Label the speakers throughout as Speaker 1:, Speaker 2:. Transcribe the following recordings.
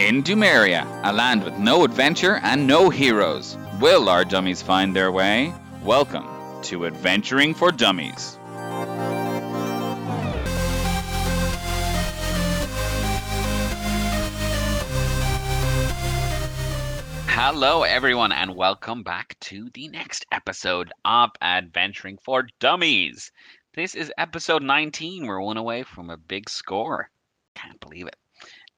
Speaker 1: In Dumeria, a land with no adventure and no heroes, will our dummies find their way? Welcome to Adventuring for Dummies. Hello, everyone, and welcome back to the next episode of Adventuring for Dummies. This is episode 19. We're one away from a big score. Can't believe it.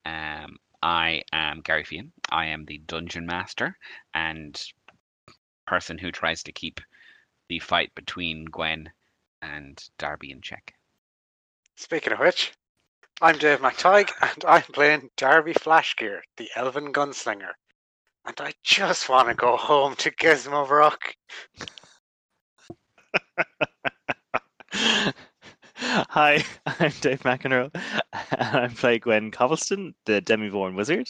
Speaker 1: Um, I am Gary Fian. I am the dungeon master and person who tries to keep the fight between Gwen and Darby in check.
Speaker 2: Speaking of which, I'm Dave McTighe, and I'm playing Darby Flashgear, the Elven Gunslinger. And I just want to go home to Gizmobrook.
Speaker 3: Hi, I'm Dave McEnroe, and I'm playing Gwen Cobblestone, the Demivorn Wizard,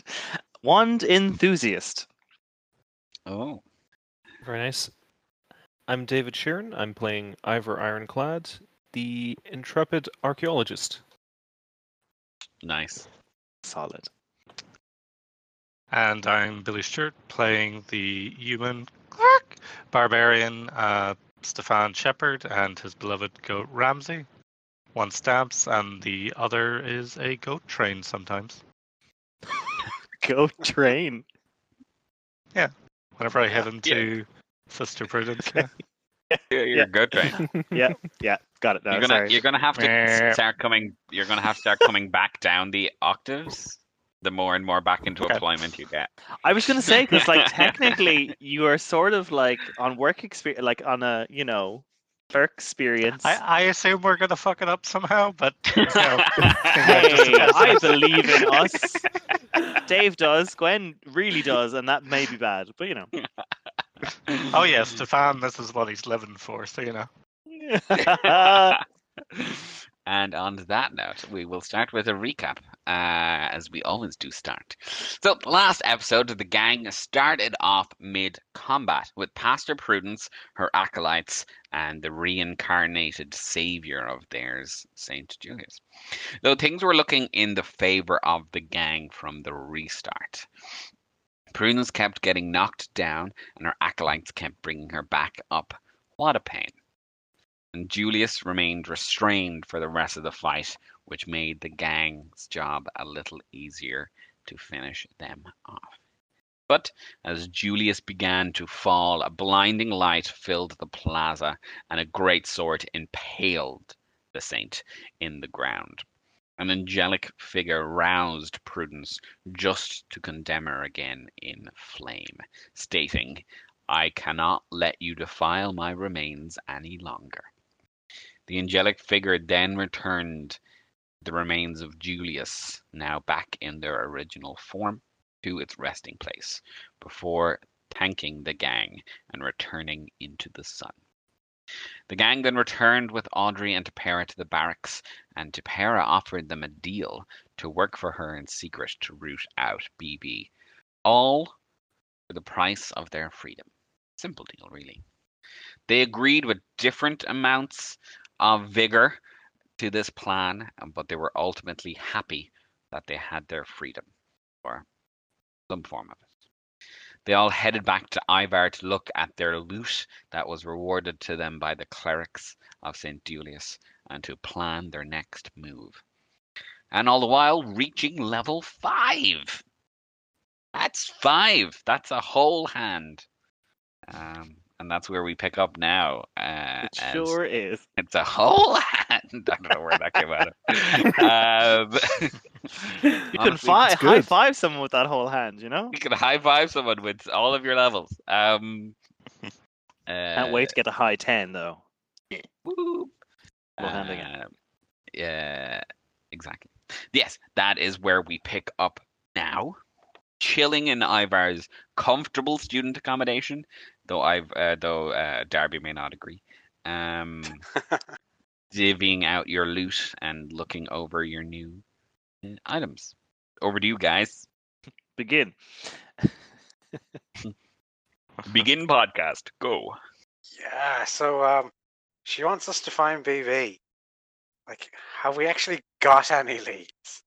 Speaker 3: Wand Enthusiast.
Speaker 1: Oh,
Speaker 4: Very nice. I'm David Sheeran. I'm playing Ivor Ironclad, the intrepid archaeologist.
Speaker 1: nice.
Speaker 3: Solid.
Speaker 5: And I'm Billy Stewart playing the human Clark barbarian uh, Stefan Shepard and his beloved goat Ramsey. One stamps, and the other is a goat train sometimes.
Speaker 3: goat train. Yeah.
Speaker 5: Whenever I head
Speaker 2: Yeah.
Speaker 5: into Sister Prudence. Yeah.
Speaker 1: You're
Speaker 3: Yeah.
Speaker 1: good, train.
Speaker 3: Yeah, yeah, got it now.
Speaker 1: You're gonna
Speaker 3: sorry.
Speaker 1: you're gonna have to start coming. You're gonna have to start coming back down the octaves. The more and more back into
Speaker 5: Okay.
Speaker 1: employment you get.
Speaker 3: I was gonna say because, like, technically, you are sort of like on work experience, like on a you know clerk experience.
Speaker 5: I, I assume we're going to fuck it up somehow, but you know,
Speaker 3: hey, I believe in us. Dave does. Gwen really does, and that may be bad, but you know.
Speaker 5: oh yeah, Stefan, this is what he's living for, so you know.
Speaker 1: And on that note, we will start with a recap, uh, as we always do start. So, last episode, the gang started off mid combat with Pastor Prudence, her acolytes, and the reincarnated savior of theirs, Saint Julius. Though things were looking in the favor of the gang from the restart. Prudence kept getting knocked down, and her acolytes kept bringing her back up. What a pain and Julius remained restrained for the rest of the fight, which made the gang's job a little easier to finish them off. But as Julius began to fall, a blinding light filled the plaza, and a great sword impaled the saint in the ground. An angelic figure roused Prudence just to condemn her again in flame, stating, I cannot let you defile my remains any longer. The angelic figure then returned the remains of Julius, now back in their original form, to its resting place, before thanking the gang and returning into the sun. The gang then returned with Audrey and Tapera to the barracks, and Tapera offered them a deal to work for her in secret to root out BB, all for the price of their freedom. Simple deal, really. They agreed with different amounts of vigor to this plan, but they were ultimately happy that they had their freedom, or some form of it. They all headed back to Ivar to look at their loot that was rewarded to them by the clerics of St. Julius and to plan their next move. And all the while reaching level five. That's five. That's a whole hand. Um, and that's where we pick up now. Uh,
Speaker 3: it sure is.
Speaker 1: it's a whole hand. I don't know where that came out of. Um,
Speaker 3: You can fi- high five someone with that whole hand, you know?
Speaker 1: you can high five someone with all of your levels. Um,
Speaker 3: Can't wait to get a high 10, though.
Speaker 1: Woo.
Speaker 3: Hand again.
Speaker 1: Yeah, exactly. Yes, that is where we pick up now. Chilling in Ivar's comfortable student accommodation, though I've uh, though uh, Darby may not agree. Um, divvying out your loot and looking over your new uh, items. Over to you guys.
Speaker 3: Begin.
Speaker 1: Begin podcast. Go.
Speaker 2: Yeah, so um, she wants us to find BB. Like, have we actually got any leads?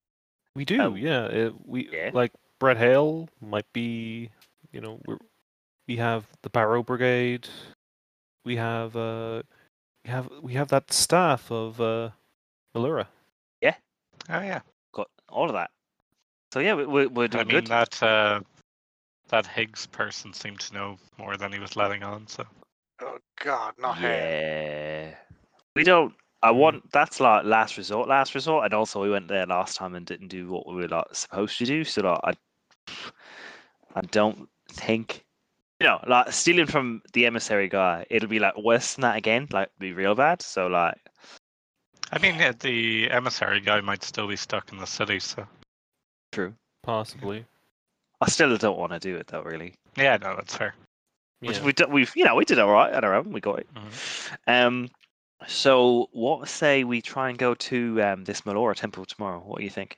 Speaker 4: We do,
Speaker 3: Oh.
Speaker 4: yeah. It, we
Speaker 3: Yeah.
Speaker 4: like Brett Hale might be, you know, we're, we have the Barrow Brigade. We have uh, we have we have that staff of uh, Melora. Yeah.
Speaker 5: Oh yeah.
Speaker 3: Got all of that. So yeah, we, we're, we're
Speaker 5: I
Speaker 3: doing
Speaker 5: mean
Speaker 3: good.
Speaker 5: that uh, that Higgs person seemed to know more than he was letting on. So
Speaker 2: Oh God, not her.
Speaker 3: yeah. We don't. I want that's like last resort, last resort, and also we went there last time and didn't do what we were like supposed to do. So like, I, I don't think, you know, like stealing from the emissary guy, it'll be like worse than that again. Like be real bad. So like,
Speaker 5: I mean, uh, the emissary guy might still be stuck in the city. So
Speaker 3: true.
Speaker 4: Possibly.
Speaker 3: I still don't want to do it though. Really,
Speaker 5: yeah, no, that's fair.
Speaker 3: Which
Speaker 4: Yeah.
Speaker 3: we d- we've you know we did all right on our own. We got it.
Speaker 5: Mhm.
Speaker 3: Um, so what say we try and go to um this Melora temple tomorrow? What do you think?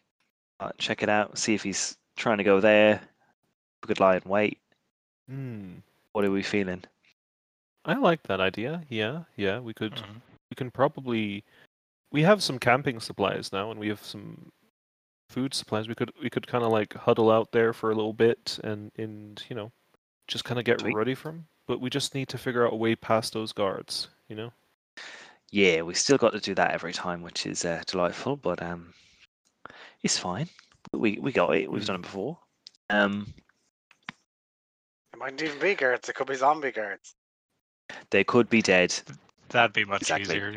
Speaker 3: Uh, check it out. See if he's trying to go there. We could lie and wait.
Speaker 4: Hmm.
Speaker 3: What are we feeling?
Speaker 4: I like that idea. Yeah, yeah. We could
Speaker 5: Mhm.
Speaker 4: we can probably we have some camping supplies now and we have some food supplies. We could we could kind of like huddle out there for a little bit and and you know just kind of get
Speaker 3: Sweet.
Speaker 4: ready them. But we just need to figure out a way past those guards. You know.
Speaker 3: Yeah, we still got to do that every time, which is uh, delightful, but um, it's fine. We we got it. We've done it before. Um,
Speaker 2: It mightn't even be guards. It could be zombie guards.
Speaker 3: they could be dead.
Speaker 5: That'd be much
Speaker 3: Exactly.
Speaker 5: easier.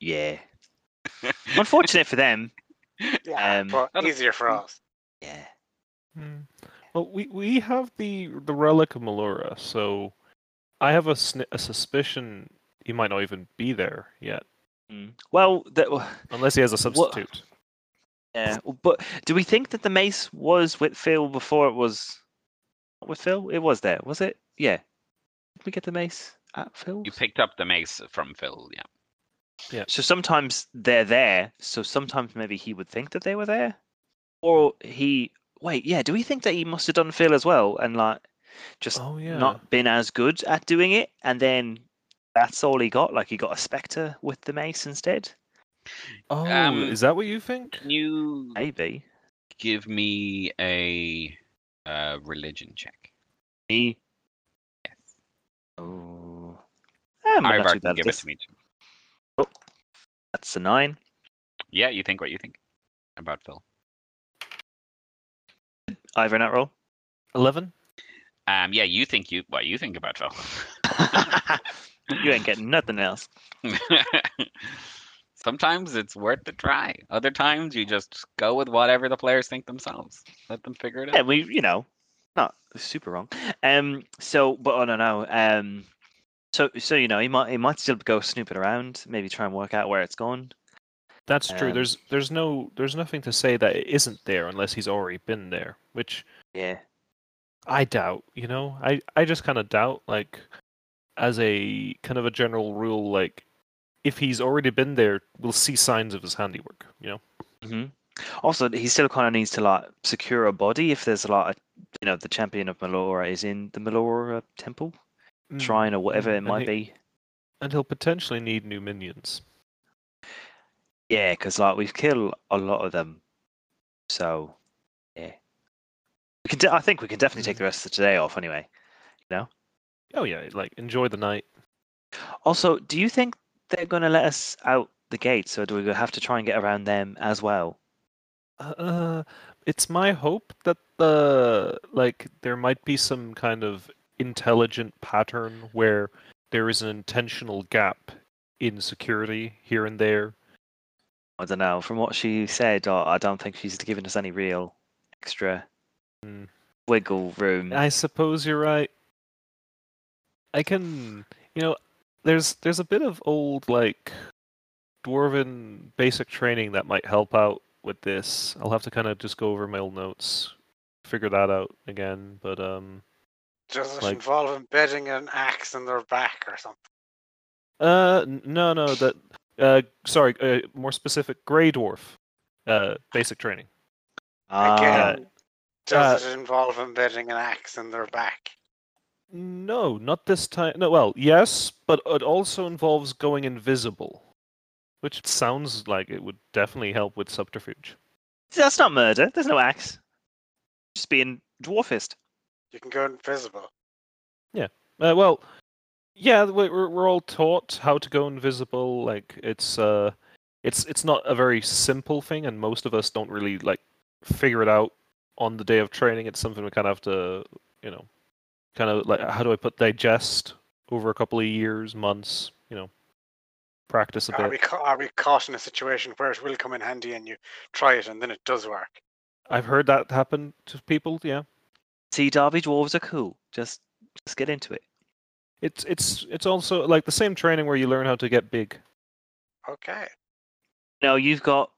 Speaker 5: Yeah.
Speaker 3: Yeah. Unfortunate for them.
Speaker 2: Yeah,
Speaker 3: Um,
Speaker 2: but easier for us.
Speaker 3: Yeah.
Speaker 4: Hmm. Well, we we have the the relic of Melora, so I have a, sni- a suspicion he might not even be there yet,
Speaker 3: Mm. Well, the,
Speaker 4: unless he has a
Speaker 3: What-
Speaker 4: substitute.
Speaker 3: Yeah, but do we think that the mace was with Phil before it was not with Phil? It was there, was it? Yeah. Did we get the mace at Phil?
Speaker 1: You picked up the mace from Phil, yeah. Yeah.
Speaker 3: So sometimes they're there. So sometimes maybe he would think that they were there, or he. Wait, yeah. Do we think that he must have done Phil as well, and like just
Speaker 4: Oh yeah.
Speaker 3: not been as good at doing it, and then that's all he got? Like he got a specter with the mace instead?
Speaker 4: Oh,
Speaker 1: Um,
Speaker 4: is that what you think?
Speaker 1: Can you
Speaker 3: Maybe
Speaker 1: give me a uh, religion check?
Speaker 3: he.
Speaker 1: Yes.
Speaker 3: Oh. Might not
Speaker 1: Ivar
Speaker 3: too
Speaker 1: can
Speaker 3: bad at
Speaker 1: give it to me too.
Speaker 3: That's a nine.
Speaker 1: Yeah, you think what you think about Phil.
Speaker 3: Ivor in that roll.
Speaker 4: Eleven.
Speaker 1: Um, yeah, you think you what you think about Phil.
Speaker 3: you ain't getting nothing else.
Speaker 1: Sometimes it's worth the try. Other times you just go with whatever the players think themselves. Let them figure it out.
Speaker 3: Yeah,
Speaker 1: out.
Speaker 3: we, you know, not super wrong. Um, so, but I don't know. Um, so, so you know, he might, he might still go snooping around, maybe try and work out where it's going.
Speaker 4: That's true.
Speaker 3: Um,
Speaker 4: there's there's no there's nothing to say that it isn't there unless he's already been there, which
Speaker 3: Yeah,
Speaker 4: I doubt. You know, I I just kind of doubt. Like, as a kind of a general rule, like if he's already been there, we'll see signs of his handiwork. You know.
Speaker 3: hmm Also, he still kind of needs to like secure a body if there's a lot of, you know, the champion of Melora is in the Melora temple shrine or whatever it
Speaker 4: and
Speaker 3: might
Speaker 4: he-
Speaker 3: be.
Speaker 4: And he'll potentially need new minions.
Speaker 3: Yeah, because like we've killed a lot of them, so yeah, we can. De- I think we can definitely take the rest of the today off anyway. You know.
Speaker 4: Oh yeah, like enjoy the night.
Speaker 3: Also, do you think they're going to let us out the gate, so do we have to try and get around them as well?
Speaker 4: Uh, it's my hope that the like there might be some kind of intelligent pattern where there is an intentional gap in security here and there.
Speaker 3: I don't know. From what she said, I don't think she's given us any real extra
Speaker 4: Hmm.
Speaker 3: wiggle room.
Speaker 4: I suppose you're right. I can, you know, there's there's a bit of old like dwarven basic training that might help out with this. I'll have to kind of just go over my old notes, figure that out again. But um,
Speaker 2: Does it
Speaker 4: Like-
Speaker 2: involve embedding an axe in their back or something?
Speaker 4: uh, no, no, that uh, sorry, uh, more specific, Grey Dwarf, uh, basic training.
Speaker 3: Ah,
Speaker 2: Again, does
Speaker 4: uh,
Speaker 2: it involve embedding an axe in their back?
Speaker 4: No, not this time. No, well, yes, but it also involves going invisible, which sounds like it would definitely help with subterfuge.
Speaker 3: that's not murder. There's no axe. Just being dwarfist.
Speaker 2: You can go invisible.
Speaker 4: Uh, well, yeah, we- we're we're all taught how to go invisible. Like it's uh, it's it's not a very simple thing, and most of us don't really like figure it out on the day of training. It's something we kind of have to, you know, kind of like how do I put digest over a couple of years, months, you know, practice a
Speaker 2: Are
Speaker 4: bit.
Speaker 2: we, ca- are we caught in a situation where it will come in handy and you try it and then it does work?
Speaker 4: I've heard that happen to people. Yeah,
Speaker 3: See, Darby dwarves are cool. Just just get into it.
Speaker 4: it's it's it's also like the same training where you learn how to get big.
Speaker 2: Okay.
Speaker 3: Now you've got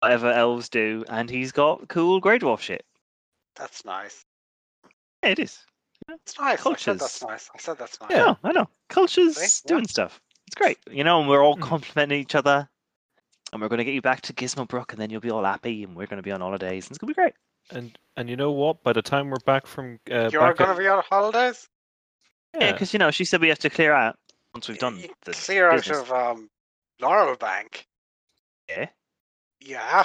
Speaker 3: whatever elves do, and he's got cool grey dwarf shit.
Speaker 2: That's nice.
Speaker 3: Yeah, it is.
Speaker 2: It's nice. I said that's nice. I said that's nice.
Speaker 4: Yeah.
Speaker 3: I know. Culture's
Speaker 2: See? Yeah.
Speaker 3: doing stuff. It's great. You know, and we're all
Speaker 4: Mhm.
Speaker 3: complimenting each other. And we're going to get you back to Gizmobrook, and then you'll be all happy, and we're going to be on holidays, and it's going to be great.
Speaker 4: And and you know what? By the time we're back from uh,
Speaker 2: You're
Speaker 4: back
Speaker 2: going
Speaker 4: at-
Speaker 2: to be on holidays?
Speaker 3: Yeah,
Speaker 4: yeah,
Speaker 3: because you know she said we have to clear out once we've done
Speaker 2: You
Speaker 3: the
Speaker 2: clear out of um, Laurel Bank.
Speaker 3: Yeah,
Speaker 2: Yeah.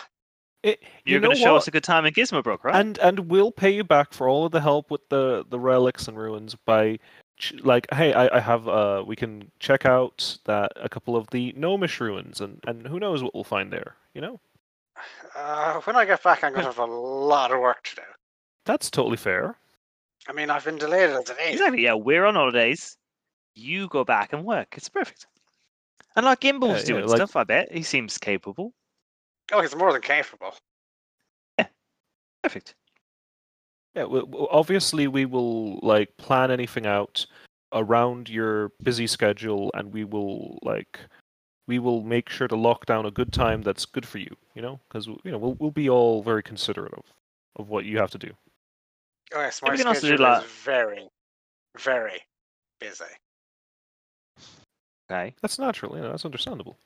Speaker 4: It- you
Speaker 3: you're going to show
Speaker 4: what?
Speaker 3: us a good time in Gizmobrook, right?
Speaker 4: and and we'll pay you back for all of the help with the the relics and ruins by ch- like hey I, I have uh we can check out that a couple of the gnomish ruins and and who knows what we'll find there you know
Speaker 2: Uh, when I get back, I'm going to have a lot of work to do.
Speaker 4: that's totally fair
Speaker 2: I mean, I've been delayed as it is.
Speaker 3: exactly. Yeah, we're on holidays. You go back and work. It's perfect. And like Gimble's
Speaker 4: yeah,
Speaker 3: doing
Speaker 4: like-
Speaker 3: stuff, I bet he seems capable.
Speaker 2: Oh, he's more than capable.
Speaker 3: Perfect.
Speaker 4: yeah w- w- obviously we will like plan anything out around your busy schedule and we will like we will make sure to lock down a good time that's good for you you know because you know we'll, we'll be all very considerate of of what you have to do
Speaker 2: Oh, yes,
Speaker 3: Yeah,
Speaker 2: my
Speaker 3: we can do
Speaker 2: schedule is very, very busy.
Speaker 3: Okay.
Speaker 4: That's natural. you know, that's understandable.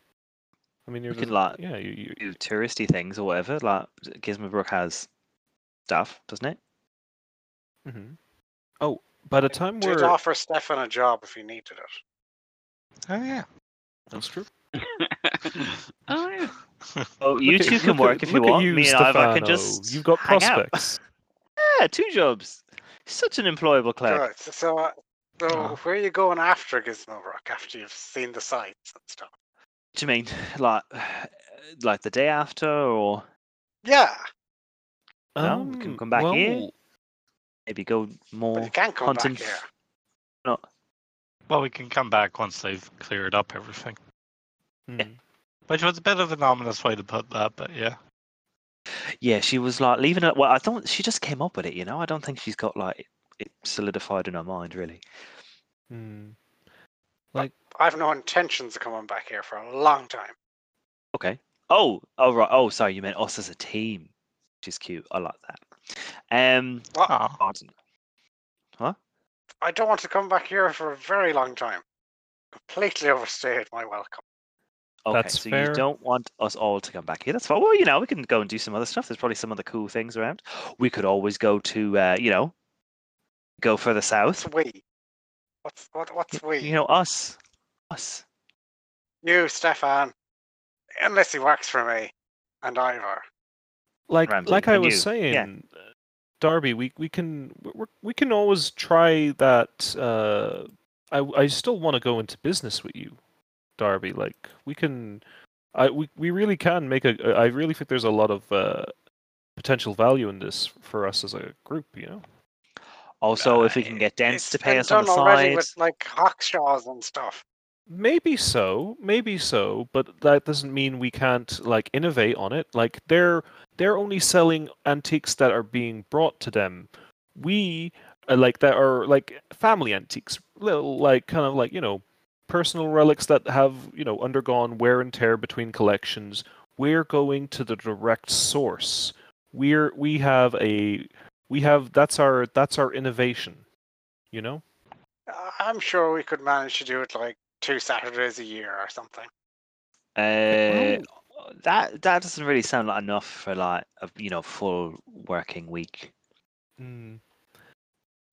Speaker 4: I mean, you're
Speaker 3: We can, like,
Speaker 4: yeah, you, you,
Speaker 3: Do touristy things or whatever. Like Gizmo Gizmobrook has stuff, doesn't it?
Speaker 4: hmm Oh, by the time
Speaker 2: Did
Speaker 4: we're
Speaker 2: offer Stefan a job if he needed it.
Speaker 5: Oh yeah.
Speaker 4: that's true.
Speaker 1: oh yeah.
Speaker 3: Oh, you
Speaker 4: Look at-
Speaker 3: two can
Speaker 4: look at-
Speaker 3: work if you
Speaker 4: look
Speaker 3: want.
Speaker 4: you,
Speaker 3: Me and Ivor can just
Speaker 4: You've got prospects.
Speaker 3: Yeah, two jobs. Such an employable clerk.
Speaker 2: Good. So, so, uh, so
Speaker 5: Oh.
Speaker 2: where are you going after Gizmobrook after you've seen the sights and stuff?
Speaker 3: What do you mean? Like, like the day after, or
Speaker 2: Yeah,
Speaker 3: No, we can come back
Speaker 4: Um, well,
Speaker 3: here. maybe go
Speaker 2: but
Speaker 3: more
Speaker 2: you can't come
Speaker 3: hunting?
Speaker 2: back here.
Speaker 3: No,
Speaker 5: Well, we can come back once they've cleared up everything.
Speaker 4: hmm.
Speaker 5: Which was a bit of an ominous way to put that, but yeah.
Speaker 3: yeah, she was like leaving it. Well, I don't. She just came up with it, you know. I don't think she's got like it solidified in her mind, really.
Speaker 4: Hmm.
Speaker 2: I've no intentions of coming back here for a long time.
Speaker 3: Okay. Oh, oh right. Oh, sorry. You meant us as a team, which is cute. I like that. Um,
Speaker 2: Well,
Speaker 5: Oh,
Speaker 3: pardon.
Speaker 2: I don't want to come back here for a very long time. Completely overstayed my welcome.
Speaker 3: Okay,
Speaker 4: That's
Speaker 3: so
Speaker 4: fair.
Speaker 3: you don't want us all to come back here. That's fine. Well, you know, we can go and do some other stuff. There's probably some other cool things around. We could always go to, uh, you know, go further south.
Speaker 2: What's we? What's what? What's we?
Speaker 3: You know, us, us.
Speaker 2: You, Stefan. Unless he works for me, and Ivor.
Speaker 4: Like,
Speaker 3: Ramsey,
Speaker 4: like I was
Speaker 3: you.
Speaker 4: saying,
Speaker 3: Yeah.
Speaker 4: uh, Darby, we we can we we can always try that. Uh, I I still want to go into business with you, Darby. Like we can, I we we really can make a. I really think there's a lot of uh, potential value in this for us as a group. You know.
Speaker 3: Also, if we
Speaker 2: Uh,
Speaker 3: can get Dents
Speaker 2: It's
Speaker 3: to pay
Speaker 2: been
Speaker 3: us on the
Speaker 2: done already
Speaker 3: side.
Speaker 2: with like hawkshaws and stuff.
Speaker 4: Maybe so, maybe so, but that doesn't mean we can't like innovate on it. Like they're they're only selling antiques that are being brought to them. We uh, like that are like family antiques, little like kind of like you know personal relics that have you know undergone wear and tear between collections. We're going to the direct source. We're we have a we have that's our that's our innovation. You know.
Speaker 2: I'm sure we could manage to do it like two Saturdays a year or something.
Speaker 3: Uh, that that doesn't really sound like enough for like a you know full working week.
Speaker 4: Mm.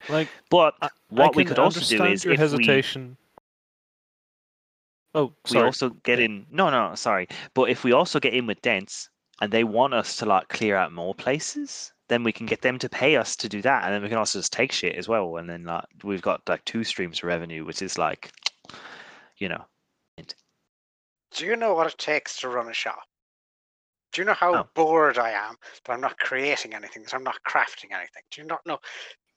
Speaker 4: Like
Speaker 3: But
Speaker 4: I-
Speaker 3: what
Speaker 4: I
Speaker 3: we could also do is
Speaker 4: your
Speaker 3: if we
Speaker 4: hesitation. Oh,
Speaker 3: we also get in no no sorry but if we also get in with dents and they want us to like clear out more places then we can get them to pay us to do that, and then we can also just take shit as well. And then like we've got like two streams of revenue, which is like, you know,
Speaker 2: Do you know what it takes to run a shop? Do you know how
Speaker 3: No.
Speaker 2: bored I am that I'm not creating anything, that I'm not crafting anything? Do you not know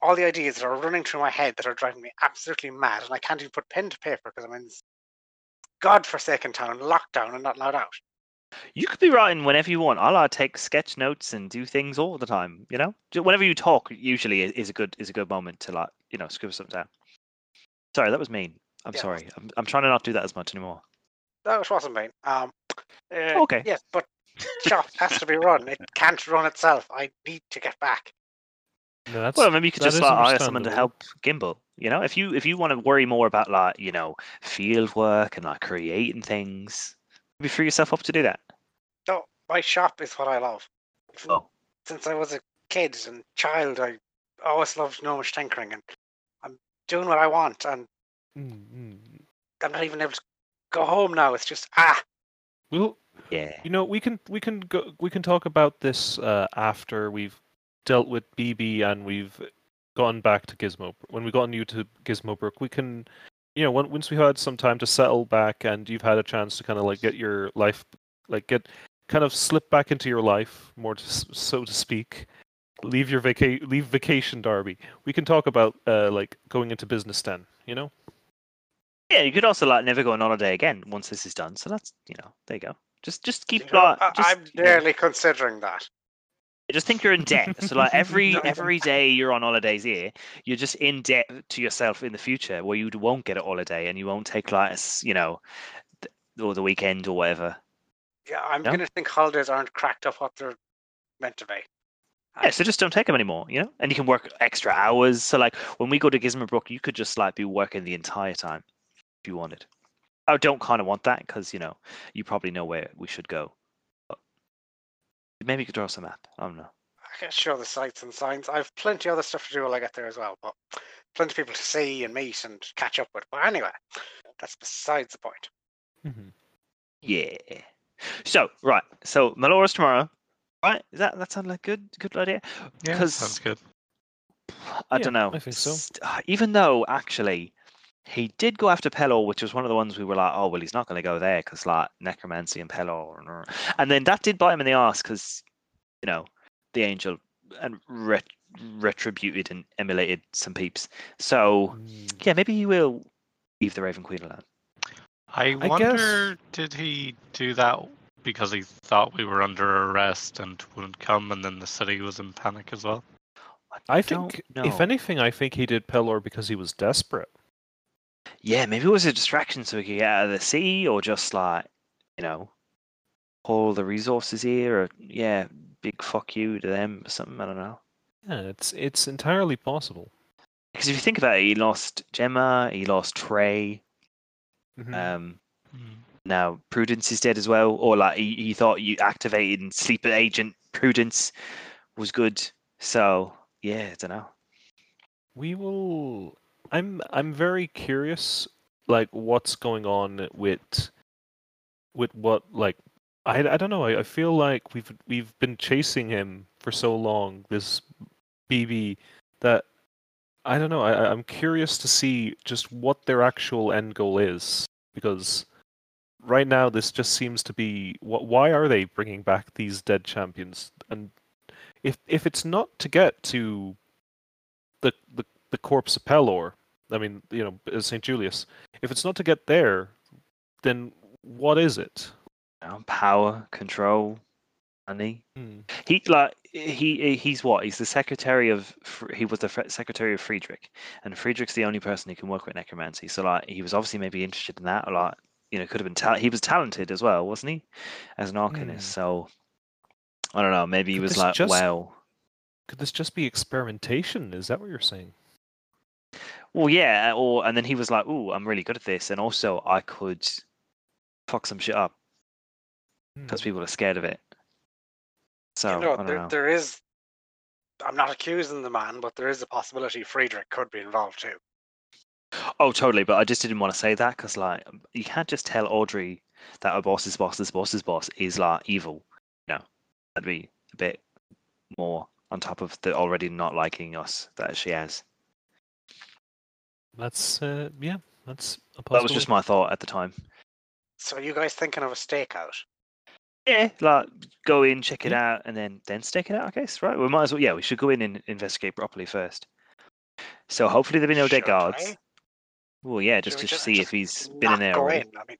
Speaker 2: all the ideas that are running through my head that are driving me absolutely mad, and I can't even put pen to paper because I'm in this godforsaken town, locked down and not allowed out?
Speaker 3: You could be writing whenever you want. I like to take sketch notes and do things all the time. You know, Ju- whenever you talk, usually is a good is a good moment to like you know scribble something down. Sorry, that was mean. I'm
Speaker 2: Yeah.
Speaker 3: sorry. I'm, I'm trying to not do that as much anymore.
Speaker 2: No, it wasn't mean. Um, uh,
Speaker 3: Okay.
Speaker 2: Yes, but shop has to be run. It can't run itself. I need to get back.
Speaker 4: No, that's
Speaker 3: Well, maybe you could just like hire someone to help Gimbal. You know, if you if you want to worry more about like you know field work and like creating things, maybe free yourself up to do that.
Speaker 2: No, my shop is what I love. From-
Speaker 3: Oh.
Speaker 2: Since I was a kid and child, I always loved gnomish tinkering, and I'm doing what I want, and
Speaker 4: Mm, mm.
Speaker 2: I'm not even able to go home now. It's just ah,
Speaker 4: Well,
Speaker 3: Yeah.
Speaker 4: you know, we can we can go we can talk about this uh, after we've dealt with BB and we've gone back to Gizmo. When we got new to Gizmobrook, we can, you know, when, once we've had some time to settle back and you've had a chance to kind of like get your life, like get kind of slip back into your life more, to, so to speak. Leave your vaca- leave vacation, Darby. We can talk about uh, like going into business then. You know.
Speaker 3: Yeah, you could also like never go on holiday again once this is done. So that's you know, there you go. Just just
Speaker 2: you
Speaker 3: keep
Speaker 2: know,
Speaker 3: like
Speaker 2: I-
Speaker 3: just,
Speaker 2: I'm
Speaker 3: you know,
Speaker 2: nearly considering that.
Speaker 3: Just think you're in debt. So like every
Speaker 2: No.
Speaker 3: every day you're on holidays here, you're just in debt to yourself in the future where you won't get a holiday and you won't take like you know, th- or the weekend or whatever.
Speaker 2: Yeah, I'm
Speaker 3: No?
Speaker 2: gonna think holidays aren't cracked up what they're meant to be.
Speaker 3: Yeah, so just don't take them anymore, you know? And you can work extra hours. So like when we go to Gizmobrook, you could just like be working the entire time if you wanted. I don't kind of want that because, you know, you probably know where we should go. But maybe you could draw us a map. I don't know.
Speaker 2: I can show the sights and signs. I've plenty other stuff to do while I get there as well, but plenty of people to see and meet and catch up with. But anyway, that's besides the point.
Speaker 4: Mm-hmm.
Speaker 3: Yeah. So, right. So Melora's tomorrow. Right? Is that that sound like good good idea?
Speaker 5: Yeah,
Speaker 3: 'Cause-
Speaker 5: sounds good.
Speaker 3: I
Speaker 4: Yeah,
Speaker 3: don't know.
Speaker 4: I think so.
Speaker 3: Uh, Even though actually he did go after Pelor, which was one of the ones we were like, oh well, he's not going to go there because like necromancy and Pelor, and, and then that did bite him in the ass because you know the angel and ret- retributed and emulated some peeps. So
Speaker 4: Mm.
Speaker 3: yeah, maybe he will leave the Raven Queen alone.
Speaker 5: I,
Speaker 4: I
Speaker 5: wonder, did he do that because he thought we were under arrest and wouldn't come, and then the city was in panic as well?
Speaker 4: I
Speaker 3: don't
Speaker 4: think,
Speaker 3: know.
Speaker 4: if anything, I think he did Pelor because he was desperate.
Speaker 3: Yeah, maybe it was a distraction so we could get out of the sea, or just like, you know, pull the resources here, or yeah, big fuck you to them or something. I don't know.
Speaker 4: Yeah, it's it's entirely possible.
Speaker 3: Because if you think about it, he lost Gemma, he lost Trey.
Speaker 4: Mhm.
Speaker 3: Um,
Speaker 5: Hmm.
Speaker 3: now Prudence is dead as well, or like he, he thought you activated and sleeper agent Prudence was good. So yeah, I don't know.
Speaker 4: we will. I'm I'm very curious, like what's going on with with what like I, I don't know. I, I feel like we've we've been chasing him for so long. This BB that I don't know. I, I'm curious to see just what their actual end goal is because right now this just seems to be what why are they bringing back these dead champions and if if it's not to get to the the, the corpse of Pelor i mean you know st julius if it's not to get there then what is it
Speaker 3: power, control, money.
Speaker 4: Hmm.
Speaker 3: He like he he's what? He's the secretary of he was the secretary of Friedrich, and Friedrich's the only person who can work with necromancy. So like he was obviously maybe interested in that. Or like you know could have been ta- he was talented as well, wasn't he, as an arcanist?
Speaker 4: Hmm.
Speaker 3: So I don't know. Maybe he was like,
Speaker 4: just-
Speaker 3: well,
Speaker 4: could this just be experimentation is that what you're saying
Speaker 3: well, yeah. Or and then he was like, oh, I'm really good at this, and also I could fuck some shit up
Speaker 4: Hmm.
Speaker 3: because people are scared of it. So
Speaker 2: you know,
Speaker 3: I don't
Speaker 2: there,
Speaker 3: know.
Speaker 2: there is. I'm not accusing the man, but there is a possibility Friedrich could be involved too.
Speaker 3: Oh, totally. But I just didn't want to say that because, like, you can't just tell Audrey that her boss's boss's boss's boss is like evil. No, that'd be a bit more on top of the already not liking us that she has.
Speaker 4: That's uh, yeah, that's a
Speaker 3: That was just my thought at the time.
Speaker 2: So are you guys thinking of a stakeout?
Speaker 3: Yeah, like go in, check it out, and then then stake it out. I guess right. We might as well. Yeah, we should go in and investigate properly first. So hopefully there'll be no dead
Speaker 2: Should
Speaker 3: guards.
Speaker 2: I?
Speaker 3: Well, yeah, just
Speaker 2: we
Speaker 3: to
Speaker 2: just-
Speaker 3: see if
Speaker 2: just
Speaker 3: he's been in there
Speaker 2: go
Speaker 3: already.
Speaker 2: in? I mean,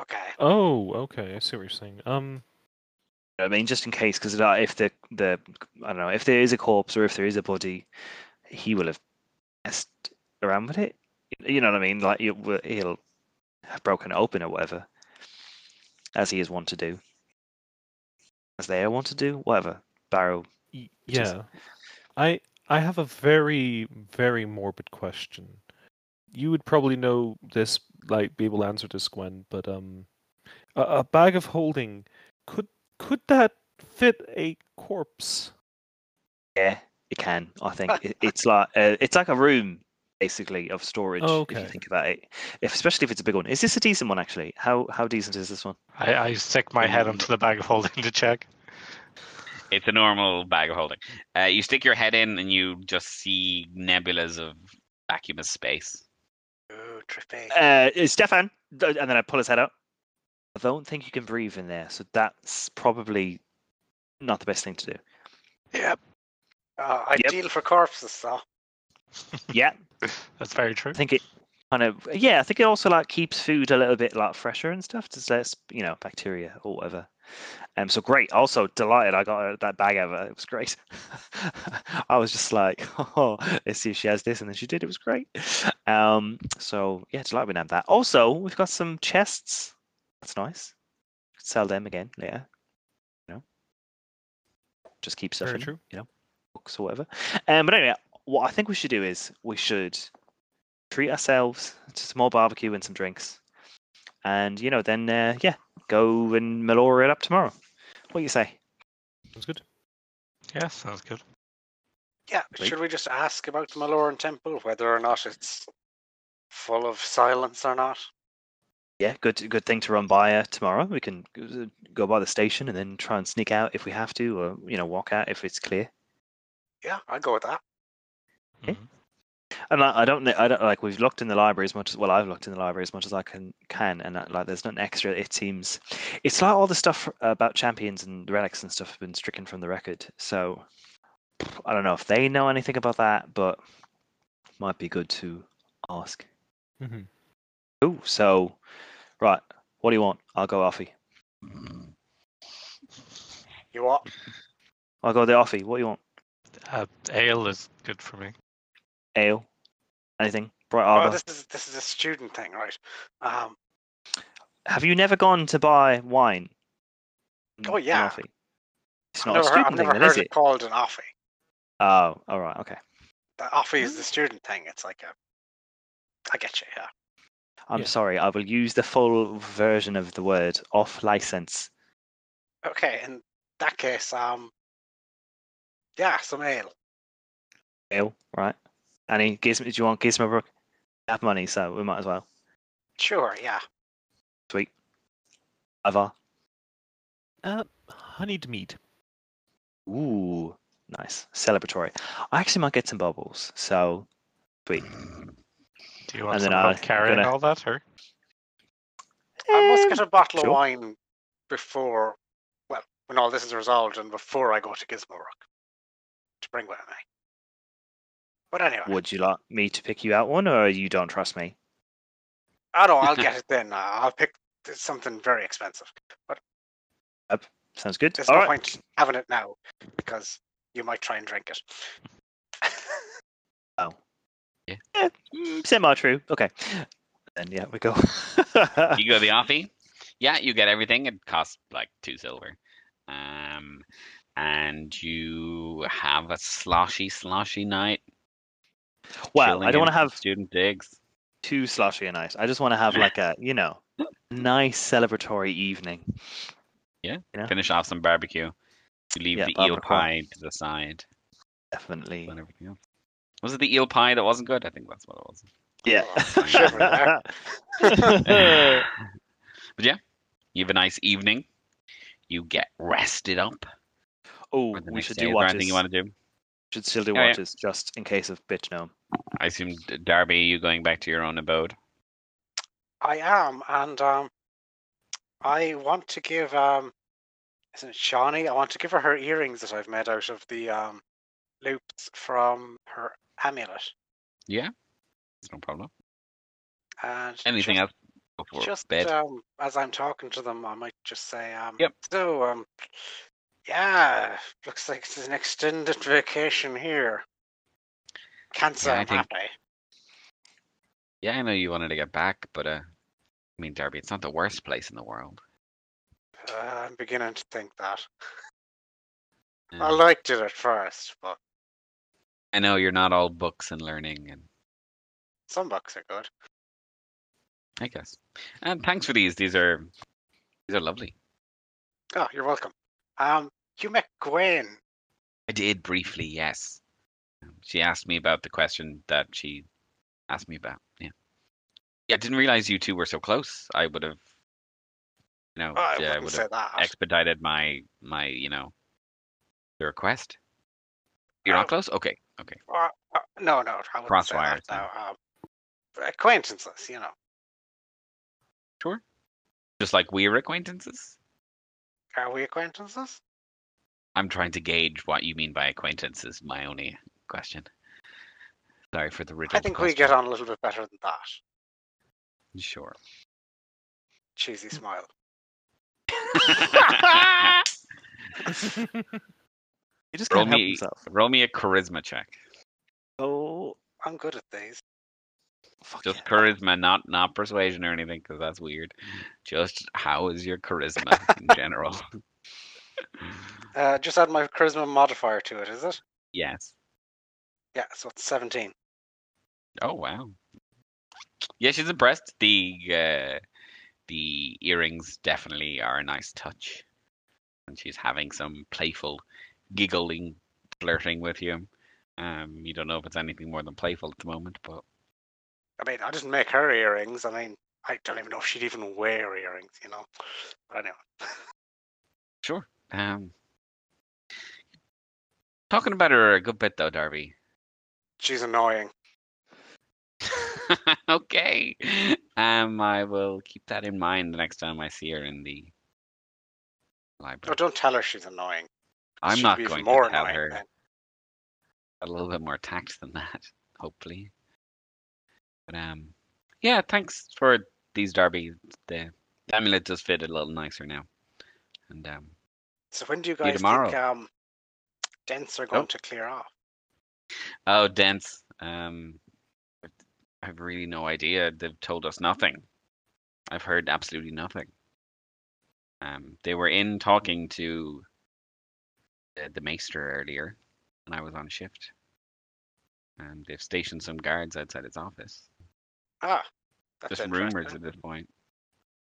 Speaker 2: okay.
Speaker 4: Oh, okay. I see what you're saying. Um,
Speaker 3: I mean, just in case, because if the the I don't know if there is a corpse or if there is a body, he will have messed around with it. You know what I mean? Like you will- he'll have broken it open or whatever, as he is wont to do, as they are wont to do. Whatever. Barrow.
Speaker 4: y-
Speaker 3: Which is-
Speaker 4: yeah, I I have a very very morbid question. You would probably know this, like be able to answer this, Gwen. But um, a, a bag of holding could could that fit a corpse?
Speaker 3: Yeah, it can. I think it, it's like uh, it's like a room basically of storage. If
Speaker 4: Okay.
Speaker 3: you think about it, if especially if it's a big one. Is this a decent one actually? How how decent is this one?
Speaker 5: I, I stick my head onto the bag of holding to check.
Speaker 1: It's a normal bag of holding. Uh, you stick your head in and you just see nebulas of vacuumous space.
Speaker 2: Ooh, trippy.
Speaker 3: Uh, Stefan, and then I pull his head up. I don't think you can breathe in there, so that's probably not the best thing to do.
Speaker 5: Yep.
Speaker 2: Uh,
Speaker 3: Yep.
Speaker 2: ideal for corpses, so.
Speaker 3: Yeah,
Speaker 5: That's very true.
Speaker 3: I think it kind of yeah. I think it also like keeps food a little bit like fresher and stuff. Just less you know bacteria or whatever. Um, so great. Also delighted I got that bag of it. Was great. I was just like, oh, let's see if she has this, and then she did. It was great. Um, so yeah, delighted we have that. Also, we've got some chests. That's nice. Sell them again later. You know, just keep stuff
Speaker 4: Very true.
Speaker 3: You know, books or whatever. Um, but anyway, what I think we should do is we should treat ourselves to some more barbecue and some drinks, and you know, then uh, yeah, go and Melora it up tomorrow. What do you say?
Speaker 4: Sounds good.
Speaker 5: Yeah, sounds good.
Speaker 2: Yeah,
Speaker 3: Right.
Speaker 2: should we just ask about the Maloran temple, whether or not it's full of silence or not?
Speaker 3: Yeah, good good thing to run by uh, tomorrow. We can go by the station and then try and sneak out if we have to, or you know, walk out if it's clear.
Speaker 2: Yeah, I'll go with that.
Speaker 3: Okay.
Speaker 5: Mhm.
Speaker 3: And I, I don't, kn- I don't like. We've looked in the library as much as well. I've looked in the library as much as I can, can, and uh, like, there's nothing extra. It seems, it's like all the stuff about champions and relics and stuff have been stricken from the record. So, I don't know if they know anything about that, but might be good to ask.
Speaker 4: hmm
Speaker 3: Oh, so, right, what do you want? I'll go offie.
Speaker 2: You what?
Speaker 3: I'll go the offie. What do you want?
Speaker 5: Uh, ale is good for me.
Speaker 3: Ale? Anything? Bright
Speaker 2: Oh, this is this is a student thing, right? Um,
Speaker 3: Have you never gone to buy wine?
Speaker 2: Oh, yeah.
Speaker 3: Offie? It's
Speaker 2: I've
Speaker 3: not
Speaker 2: never,
Speaker 3: a
Speaker 2: heard,
Speaker 3: student
Speaker 2: I've
Speaker 3: thing, then,
Speaker 2: heard
Speaker 3: is
Speaker 2: it
Speaker 3: it?
Speaker 2: called an offie.
Speaker 3: Oh, all right, okay.
Speaker 2: The offie is the student thing. It's like a. I get you. Yeah.
Speaker 3: I'm
Speaker 4: Yeah.
Speaker 3: sorry. I will use the full version of the word off license.
Speaker 2: Okay. In that case, um. Yeah, some ale.
Speaker 3: Ale, right? Annie, Gizmo, do you want Gizmo Brook? We have money, so we might as well.
Speaker 2: Sure. Yeah.
Speaker 3: Sweet. Ivar.
Speaker 4: Uh, honeyed mead.
Speaker 3: Ooh, nice. Celebratory. I actually might get some bubbles, so sweet.
Speaker 5: Do you want
Speaker 3: And
Speaker 5: some help
Speaker 3: I'm
Speaker 5: carrying
Speaker 3: gonna-
Speaker 5: all that, or
Speaker 2: I must get a bottle
Speaker 3: sure.
Speaker 2: of wine before. Well, when all this is resolved, and before I go to Gizmobrook to bring with me. But anyway,
Speaker 3: Would you like me to pick you out one, or you don't trust me?
Speaker 2: I don't. I'll get it then. Uh, I'll pick something very expensive.
Speaker 3: But Sounds good.
Speaker 2: There's
Speaker 3: All
Speaker 2: no
Speaker 3: right.
Speaker 2: point having it now because you might try and drink it.
Speaker 3: Oh, yeah, mm, semi-true. Okay. Then yeah, we go.
Speaker 1: You go the offie. Yeah, you get everything. It costs like two silver. Um, and you have a sloshy, sloshy night.
Speaker 3: Well,
Speaker 1: chilling
Speaker 3: I don't want to have
Speaker 1: student digs.
Speaker 3: too sloshy a night. I just want to have like a, you know, nice celebratory evening. Yeah.
Speaker 1: Finish off some barbecue. You leave
Speaker 3: Yeah,
Speaker 1: the eel pie to the side.
Speaker 3: Definitely.
Speaker 1: and everything else. Was it the eel pie that wasn't good? I think that's what it was.
Speaker 3: Yeah.
Speaker 2: Oh,
Speaker 1: but yeah, you have a nice evening. You get rested up.
Speaker 3: Oh, we should do
Speaker 1: Is there anything
Speaker 3: watches.
Speaker 1: you want to do?
Speaker 3: Should still do
Speaker 1: Oh, yeah.
Speaker 3: watches just in case of bitch gnome.
Speaker 1: I assume Darby, you going back to your own abode?
Speaker 2: I am, and um, I want to give um, isn't it Shawnee? I want to give her her earrings that I've made out of the um loops from her amulet.
Speaker 1: Yeah, no problem.
Speaker 2: And
Speaker 1: Anything
Speaker 2: just,
Speaker 1: else
Speaker 2: Just
Speaker 1: bed?
Speaker 2: um, as I'm talking to them, I might just say um.
Speaker 1: Yep.
Speaker 2: So um, yeah, looks like it's an extended vacation here. Can't say
Speaker 1: Yeah, I think-
Speaker 2: happy.
Speaker 1: Yeah, I know you wanted to get back, but uh, I mean, Darby, it's not the worst place in the world.
Speaker 2: Uh, I'm beginning to think that. I liked it at first, but
Speaker 1: I know you're not all books and learning, and
Speaker 2: some books are good.
Speaker 1: I guess. And thanks for these. These are these are lovely.
Speaker 2: Oh, you're welcome. Um, you met Gwen.
Speaker 1: I did briefly, yes. Um, She asked me about the question that she asked me about. Yeah. Yeah, I didn't realize you two were so close. I would have, you know,
Speaker 2: I
Speaker 1: yeah, I would have expedited my my, you know, the request. You're
Speaker 2: Oh.
Speaker 1: not close. Okay. Okay.
Speaker 2: Uh, uh, no, no, I wouldn't say that. No, um, acquaintances, you know.
Speaker 1: Sure. Just like we're acquaintances.
Speaker 2: Are we acquaintances?
Speaker 1: I'm trying to gauge what you mean by acquaintances. My only question. Sorry for the riddle.
Speaker 2: I think we get on a little bit better than that.
Speaker 1: Sure.
Speaker 2: Cheesy smile.
Speaker 3: you just
Speaker 1: Roll
Speaker 3: can't help
Speaker 1: me- Roll me a charisma check.
Speaker 3: Oh,
Speaker 2: I'm good at these.
Speaker 3: fuck
Speaker 1: Just
Speaker 3: yeah.
Speaker 1: charisma, not not persuasion or anything, because that's weird. Just how is your charisma in general?
Speaker 2: Uh, just add my charisma modifier to it, is it?
Speaker 1: yes.
Speaker 2: Yeah, so it's 17.
Speaker 1: Oh wow. Yeah, she's impressed. The uh, the earrings definitely are a nice touch, and she's having some playful, giggling, flirting with you. Um, you don't know if it's anything more than playful at the moment, but
Speaker 2: I mean, I didn't make her earrings. I mean, I don't even know if she'd even wear earrings, you know. But anyway.
Speaker 1: sure. Um, talking about her a good bit though, Darby.
Speaker 2: She's annoying.
Speaker 1: okay. Um, I will keep that in mind the next time I see her in the library.
Speaker 2: don't tell her she's annoying.
Speaker 1: I'm
Speaker 2: She'd
Speaker 1: not going to tell her.
Speaker 2: then.
Speaker 1: A little bit more tact than that, hopefully. But um, yeah. Thanks for these, Darby. The the amulet does fit a little nicer now, and um,
Speaker 2: So when do you guys think um, dents are going
Speaker 1: Oh.
Speaker 2: to clear off?
Speaker 1: Oh, dents. Um, I've really no idea. They've told us nothing. I've heard absolutely nothing. Um, they were in talking to the, the maester earlier, and I was on shift. And they've stationed some guards outside his office.
Speaker 2: Ah,
Speaker 1: Just rumors at this point.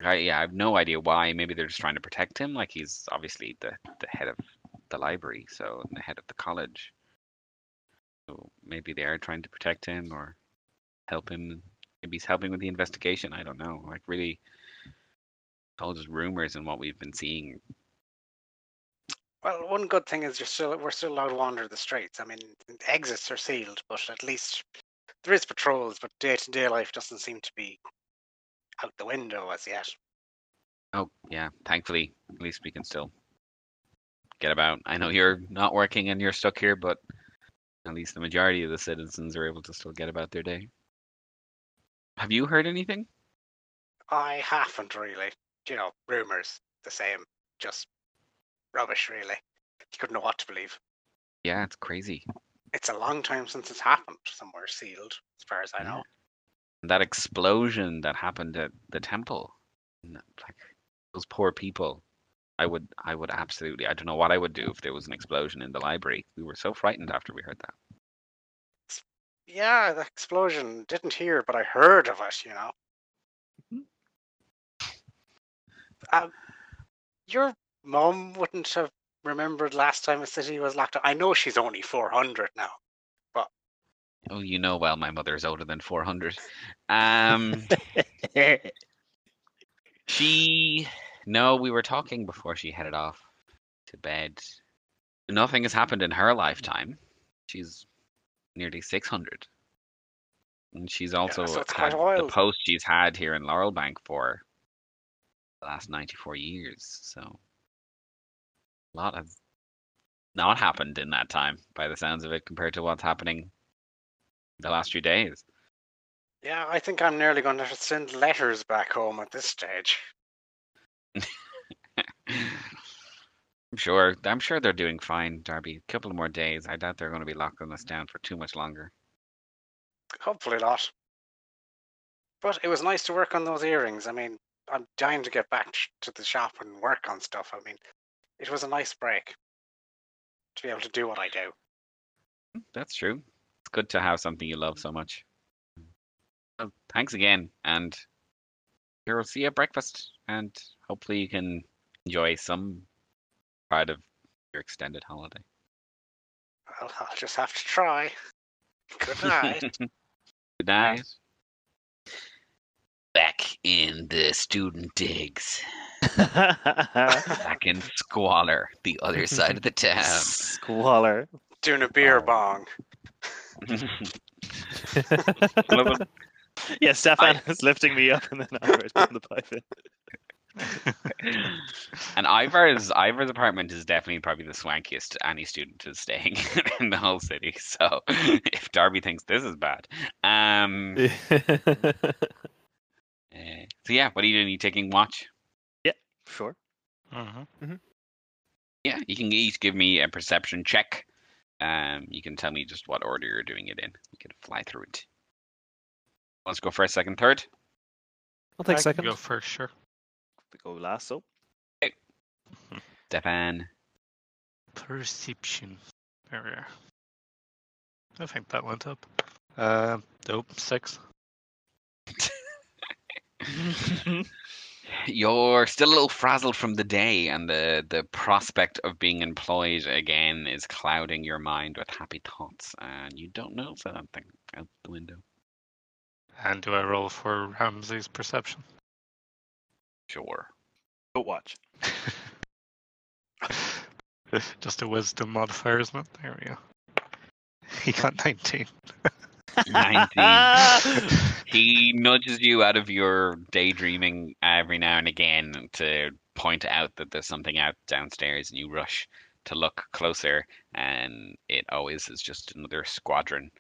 Speaker 1: I, yeah, I have no idea why. Maybe they're just trying to protect him. Like he's obviously the, the head of the library, so the head of the college. So maybe they are trying to protect him or help him. Maybe he's helping with the investigation. I don't know. Like really, it's all just rumors and what we've been seeing.
Speaker 2: Well, one good thing is you're still we're still allowed to wander the streets. I mean, exits are sealed, but at least there is patrols. But day to day life doesn't seem to be out the window as yet.
Speaker 1: Oh yeah, thankfully, at least we can still get about. I know you're not working and you're stuck here, but at least the majority of the citizens are able to still get about their day. Have you heard anything?
Speaker 2: I haven't really. You know, rumors the same, just rubbish. Really, you couldn't know what to believe.
Speaker 1: Yeah, it's crazy.
Speaker 2: It's a long time since it's happened somewhere sealed, as far as I know.
Speaker 1: That explosion that happened at the temple, like those poor people. I would, I would absolutely. I don't know what I would do if there was an explosion in the library. We were so frightened after we heard that.
Speaker 2: Yeah, the explosion didn't hear, but I heard of it. You know. Um, your mum wouldn't have remembered last time a city was locked down. I know she's only four hundred now.
Speaker 1: But oh, you know well, my mother is older than four hundred. Um. She no, we were talking before she headed off to bed. Nothing has happened in her lifetime. She's nearly 600. And she's also
Speaker 2: so
Speaker 1: had
Speaker 2: quite a while.
Speaker 1: the post she's had here in Laurel Bank for the last 94 years. So a lot has not happened in that time, by the sounds of it, compared to what's happening the last few days.
Speaker 2: Yeah, I think I'm nearly going to send letters back home at this stage.
Speaker 1: I'm sure. I'm sure they're doing fine, Darby. A couple more days. I doubt they're going to be locking us down for too much longer.
Speaker 2: Hopefully not. But it was nice to work on those earrings. I mean, I'm dying to get back to the shop and work on stuff. I mean, it was a nice break to be able to do what I do.
Speaker 1: That's true. It's good to have something you love so much. Well, thanks again, and here we'll see you at breakfast, and hopefully you can enjoy some part of your extended holiday.
Speaker 2: Well, I'll just have to try. Good night.
Speaker 1: Good night. Back in the student digs, back in Squalor, the other side of the town.
Speaker 3: Squalor.
Speaker 2: Doing a beer
Speaker 1: Oh.
Speaker 2: bong.
Speaker 3: Yeah, Stefan is lifting me up and then Ivor's putting the pipe in.
Speaker 1: and Ivar's Ivar's apartment is definitely probably the swankiest any student is staying in the whole city. So if Darby thinks this is bad, um, uh, so yeah, what are you doing? you taking watch?
Speaker 3: Yeah, sure.
Speaker 5: hmm
Speaker 1: Yeah, you can each give me a perception check. Um, you can tell me just what order you're doing it in. We can fly through it. Let's go first, second, third.
Speaker 4: I'll take
Speaker 5: I can
Speaker 4: second.
Speaker 5: go first, sure.
Speaker 3: We go last, so.
Speaker 1: Stefan.
Speaker 5: Perception. There we are. I think that went up. Uh, nope, six.
Speaker 1: You're still a little frazzled from the day, and the, the prospect of being employed again is clouding your mind with happy thoughts, and you don't know something out the window.
Speaker 5: And do I roll for Ramsey's perception?
Speaker 1: Sure.
Speaker 3: Go watch.
Speaker 5: Just a wisdom modifier, isn't it? There we go. He got 19.
Speaker 1: 19. he nudges you out of your daydreaming every now and again to point out that there's something out downstairs, and you rush to look closer, and it always is just another squadron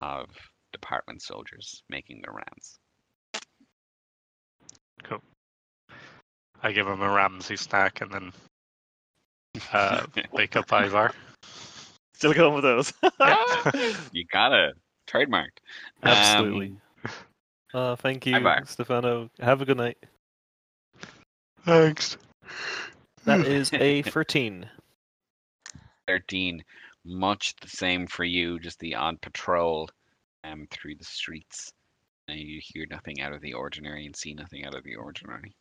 Speaker 1: of department soldiers making their rounds.
Speaker 5: I give him a Ramsey snack and then uh, wake up Ivar.
Speaker 3: Still going with those.
Speaker 1: you got it. Trademarked.
Speaker 4: Absolutely.
Speaker 1: Um,
Speaker 4: uh, thank you,
Speaker 1: bye.
Speaker 4: Stefano. Have a good night.
Speaker 5: Thanks.
Speaker 4: That is a 13.
Speaker 1: 13. Much the same for you, just the odd patrol um, through the streets. And you hear nothing out of the ordinary and see nothing out of the ordinary.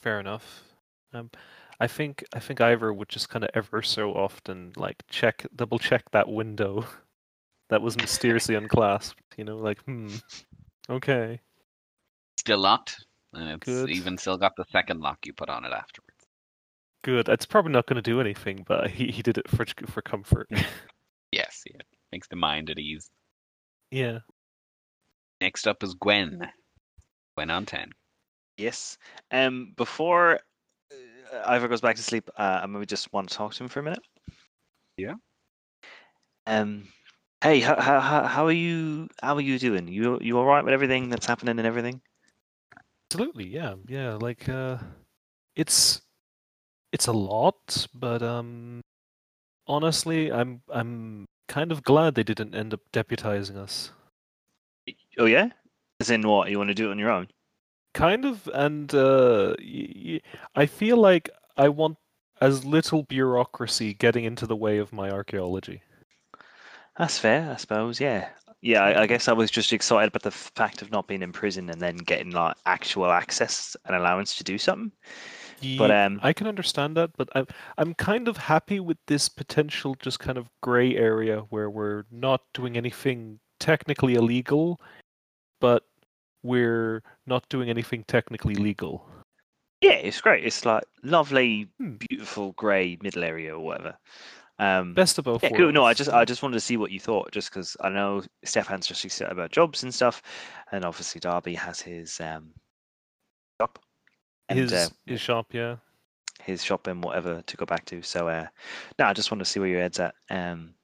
Speaker 4: Fair enough. Um, I think I think Ivor would just kind of ever so often like check, double check that window that was mysteriously unclasped. You know, like hmm, okay,
Speaker 1: Still locked, and it's
Speaker 4: Good.
Speaker 1: even still got the second lock you put on it afterwards.
Speaker 4: good. It's probably not going to do anything, but he he did it for for comfort.
Speaker 1: Yes, yeah. Makes the mind at ease.
Speaker 4: yeah.
Speaker 1: Next up is Gwen. Gwen on 10.
Speaker 3: Yes. Um, before uh, Ivor goes back to sleep, uh, I maybe just want to talk to him for a minute.
Speaker 1: Yeah.
Speaker 3: Um. Hey, how how how how are you? How are you doing? You you all right with everything that's happening and everything?
Speaker 4: Absolutely, yeah, yeah. Like, uh, it's it's a lot, but um, honestly, I'm I'm kind of glad they didn't end up deputizing us.
Speaker 3: Oh yeah. As in what? You want to do it on your own?
Speaker 4: Kind of, and uh, y- y- I feel like I want as little bureaucracy getting into the way of my archaeology.
Speaker 3: That's fair, I suppose. Yeah. Yeah, I, I guess I was just excited about the fact of not being in prison and then getting like actual access and allowance to do something. But um,
Speaker 4: I can understand that, but I'm I'm kind of happy with this potential just kind of gray area where we're not doing anything technically illegal, but we're not doing anything technically legal.
Speaker 3: yeah, it's great. It's like lovely,
Speaker 4: Hmm.
Speaker 3: beautiful grey middle area or whatever. Um,
Speaker 4: Best of both
Speaker 3: yeah, cool. No, I just I just wanted to see what you thought, just because I know Stefan's just excited about jobs and stuff, and obviously Darby has his um shop and
Speaker 4: his
Speaker 3: uh,
Speaker 4: his shop, yeah.
Speaker 3: his shop and whatever to go back to. So uh, no, I just want to see where your head's at. Um,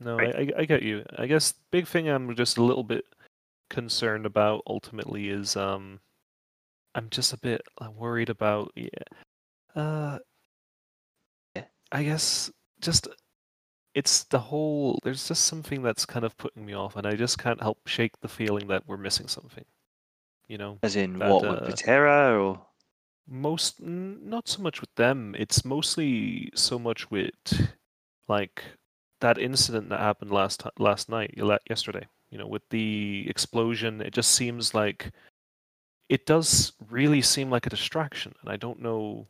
Speaker 4: No,
Speaker 3: Right.
Speaker 4: I I get you. I guess big thing I'm just a little bit concerned about ultimately is um I'm just a bit uh, worried about yeah. Uh
Speaker 3: Yeah.
Speaker 4: I guess just it's the whole there's just something that's kind of putting me off and I just can't help shake the feeling that we're missing something. You know?
Speaker 3: as in
Speaker 4: That,
Speaker 3: what
Speaker 4: uh,
Speaker 3: with Patera or
Speaker 4: most n- not so much with them it's mostly so much with like that incident that happened last last night yesterday you know with the explosion it just seems like it does really seem like a distraction and i don't know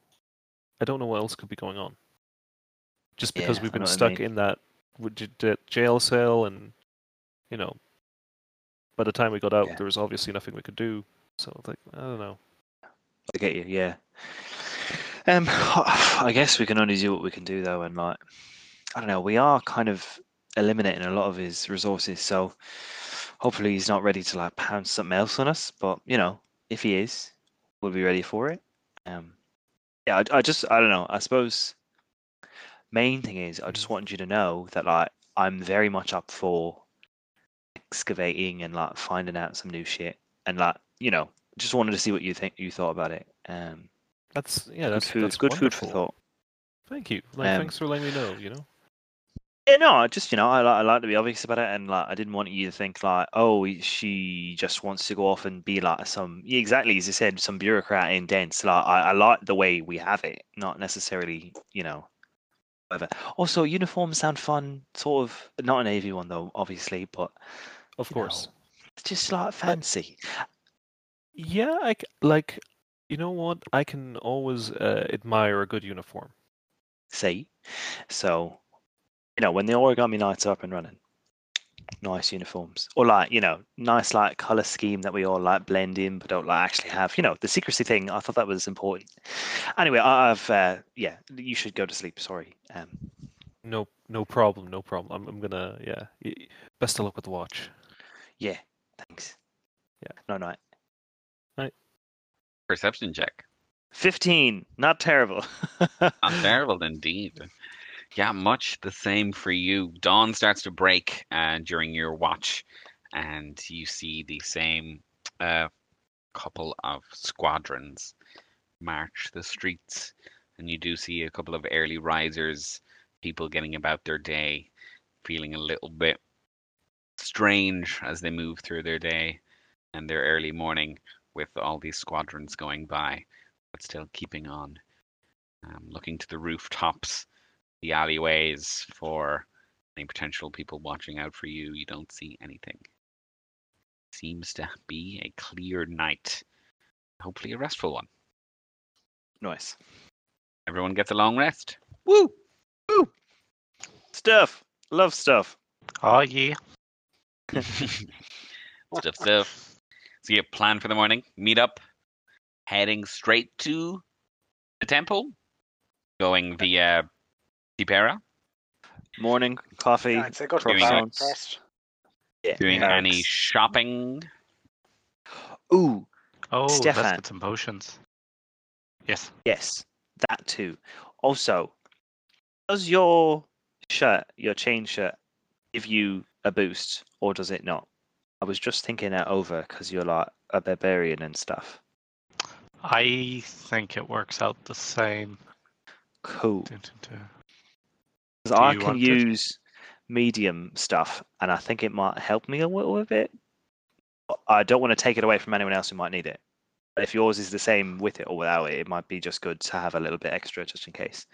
Speaker 4: i don't know what else could be going on just because
Speaker 3: Yeah,
Speaker 4: we've been
Speaker 3: what I
Speaker 4: stuck
Speaker 3: mean.
Speaker 4: in that w- j- j- jail cell and you know by the time we got out
Speaker 3: Yeah.
Speaker 4: there was obviously nothing we could do so like i don't know
Speaker 3: I get you, yeah. Um, I guess we can only do what we can do though, and like, I don't know, we are kind of eliminating a lot of his resources, so hopefully he's not ready to like pounce something else on us. But you know, if he is, we'll be ready for it. Um, yeah, I, I just, I don't know. I suppose main thing is, I just wanted you to know that like I'm very much up for excavating and like finding out some new shit, and like you know, just wanted to see what you think you thought about it. Um,
Speaker 4: that's yeah
Speaker 3: good
Speaker 4: that's
Speaker 3: food,
Speaker 4: that's
Speaker 3: good food for thought.
Speaker 4: Thank you. Like,
Speaker 3: Um,
Speaker 4: thanks for letting me know. You know.
Speaker 3: Yeah, no, I just you know, I like I like to be obvious about it, and like I didn't want you to think like, oh, she just wants to go off and be like some yeah, exactly as you said, some bureaucrat in dense. Like I, I like the way we have it, not necessarily you know. Whatever. Also, uniforms sound fun, sort of. Not an navy one though, obviously, but
Speaker 4: Of course.
Speaker 3: know, it's just like fancy.
Speaker 4: Yeah, I like. You know what? I can always uh, admire a good uniform.
Speaker 3: See, so you know when the origami knights are up and running, nice uniforms, or like you know nice like color scheme that we all like blend in, but don't like actually have. You know the secrecy thing. I thought that was important. Anyway, I- I've uh, yeah, you should go to sleep. Sorry. Um,
Speaker 4: No, no problem. No problem. I'm, I'm gonna. Yeah. Best of luck with the watch.
Speaker 3: yeah, thanks.
Speaker 4: Yeah.
Speaker 3: No night.
Speaker 1: Perception check.
Speaker 3: Fifteen, not terrible.
Speaker 1: Not terrible indeed. Yeah, much the same for you. Dawn starts to break uh, during your watch, and you see the same uh, couple of squadrons march the streets, and you do see a couple of early risers, people getting about their day, feeling a little bit strange as they move through their day and their early morning with all these squadrons going by, but still keeping on. Um, looking to the rooftops, the alleyways for any potential people watching out for you. You don't see anything. Seems to be a clear night. Hopefully, a restful one.
Speaker 3: nice.
Speaker 1: Everyone gets a long rest.
Speaker 3: Woo, woo. Stuff. Love stuff.
Speaker 5: Oh yeah.
Speaker 1: stuff, stuff. So you have plan for the morning. Meet up. Heading straight to the temple. Going via Tipera.
Speaker 3: Morning coffee.
Speaker 2: Yeah, I'd say go to the
Speaker 1: Doing
Speaker 2: bar
Speaker 3: croissants. Yeah,
Speaker 1: Doing any shopping.
Speaker 3: Ooh,
Speaker 5: Oh,
Speaker 3: Stefan.
Speaker 5: let's get some potions. Yes.
Speaker 3: Yes, that too. Also, does your shirt, your chain shirt, give you a boost, or does it not? I was just thinking that over because you're like a barbarian and stuff.
Speaker 5: I think it works out the same.
Speaker 3: Cool.
Speaker 5: Dun, dun, dun.
Speaker 3: 'Cause I can
Speaker 5: want it?
Speaker 3: use medium stuff, and I think it might help me a little bit. I don't want to take it away from anyone else who might need it. But if yours is the same with it or without it, it might be just good to have a little bit extra just in case.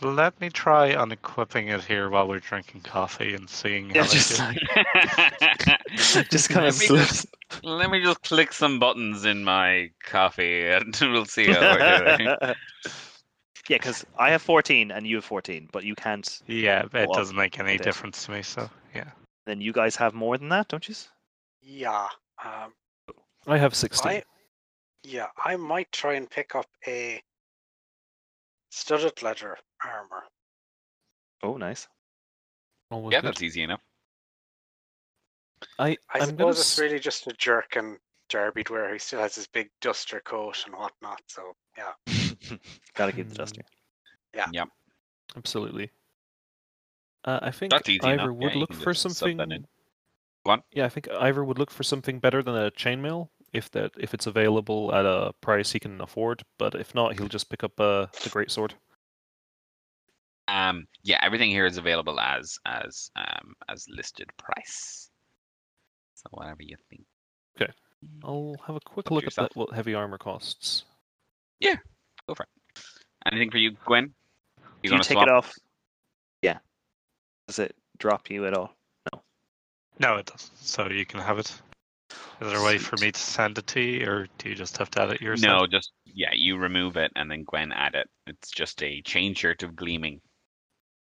Speaker 5: Let me try unequipping it here while we're drinking coffee and seeing
Speaker 3: Yeah,
Speaker 5: I
Speaker 3: just like just kind
Speaker 1: Let
Speaker 3: of
Speaker 1: me just- Let me just click some buttons in my coffee and we'll see how we're doing.
Speaker 3: yeah, because I have 14 and you have 14, but you can't.
Speaker 5: Yeah, it doesn't make any difference to me. So yeah.
Speaker 3: Then you guys have more than that, don't you?
Speaker 2: Yeah. Um,
Speaker 4: I have 16.
Speaker 2: I, yeah, I might try and pick up a studded leather armor
Speaker 3: Oh, nice.
Speaker 4: Almost
Speaker 1: Yeah,
Speaker 4: good.
Speaker 1: that's easy enough.
Speaker 4: I,
Speaker 2: I
Speaker 4: I'm gonna
Speaker 2: suppose it's really just a jerk and Darby where he still has his big duster coat and whatnot. So yeah,
Speaker 3: Gotta keep the
Speaker 4: duster. Yeah.
Speaker 3: duster.
Speaker 4: Absolutely. Uh, I think
Speaker 1: That's enough.
Speaker 4: Ivor
Speaker 1: Yeah,
Speaker 4: would
Speaker 1: you
Speaker 4: look for
Speaker 1: just sub that
Speaker 4: something.
Speaker 1: in.
Speaker 4: Yeah, I think Ivor would look for something better than a chainmail if that if it's available at a price he can afford. But if not, he'll just pick up uh, the great sword.
Speaker 1: Um, yeah, everything here is available as as um as listed price. So whatever you think.
Speaker 4: I'll have a quick
Speaker 1: Up
Speaker 4: look at
Speaker 1: yourself.
Speaker 4: that, what heavy armor costs. Yeah, go for it.
Speaker 1: Anything for you, Gwen?
Speaker 3: Do you
Speaker 1: gonna
Speaker 3: take
Speaker 1: swap?
Speaker 3: it off? Yeah. Does it drop you at all?
Speaker 5: No, No, it doesn't. So you can have it. Is there a way for me to send it to you, or do you just have to add it yourself?
Speaker 1: No, just yeah, you remove it and then Gwen add it. It's just a chain shirt of gleaming.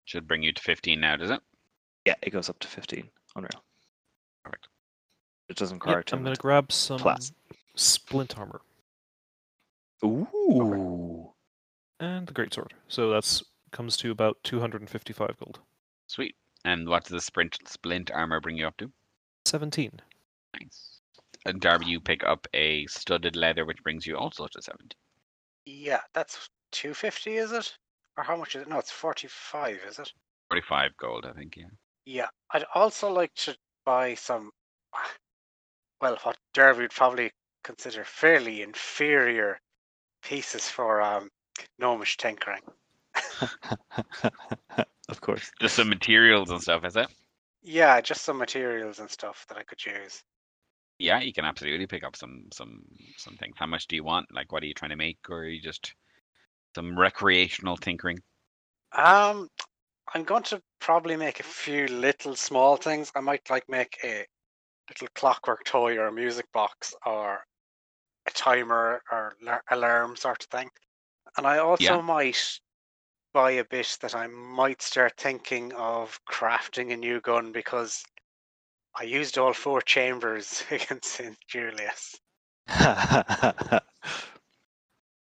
Speaker 1: Should bring you to fifteen now, does it?
Speaker 3: Yeah, it goes up to 15. Unreal.
Speaker 1: Perfect.
Speaker 3: It doesn't require
Speaker 4: Yep, I'm gonna grab some
Speaker 3: Plus.
Speaker 4: splint armor
Speaker 3: Ooh.
Speaker 4: and the great sword. So that's comes to about 255 gold.
Speaker 1: Sweet. And what does the sprint splint armor bring you up to?
Speaker 4: 17.
Speaker 1: Nice. And Darby, you pick up a studded leather, which brings you also to 17.
Speaker 2: yeah, that's two fifty, is it? Or how much is it? No, it's forty five, is it?
Speaker 1: Forty-five gold, I think. Yeah.
Speaker 2: Yeah, I'd also like to buy some. Well, what Darby would probably consider fairly inferior pieces for um, gnomish tinkering.
Speaker 3: of course.
Speaker 1: Just some materials and stuff, is it?
Speaker 2: Yeah, just some materials and stuff that I could use.
Speaker 1: Yeah, you can absolutely pick up some some some things. How much do you want? Like, what are you trying to make, or are you just some recreational tinkering?
Speaker 2: Um, I'm going to probably make a few little small things. I might like make a little clockwork toy or a music box or a timer or alarm sort of thing. And I also
Speaker 1: Yeah.
Speaker 2: might buy a bit that I might start thinking of crafting a new gun because I used all four chambers against St. Julius.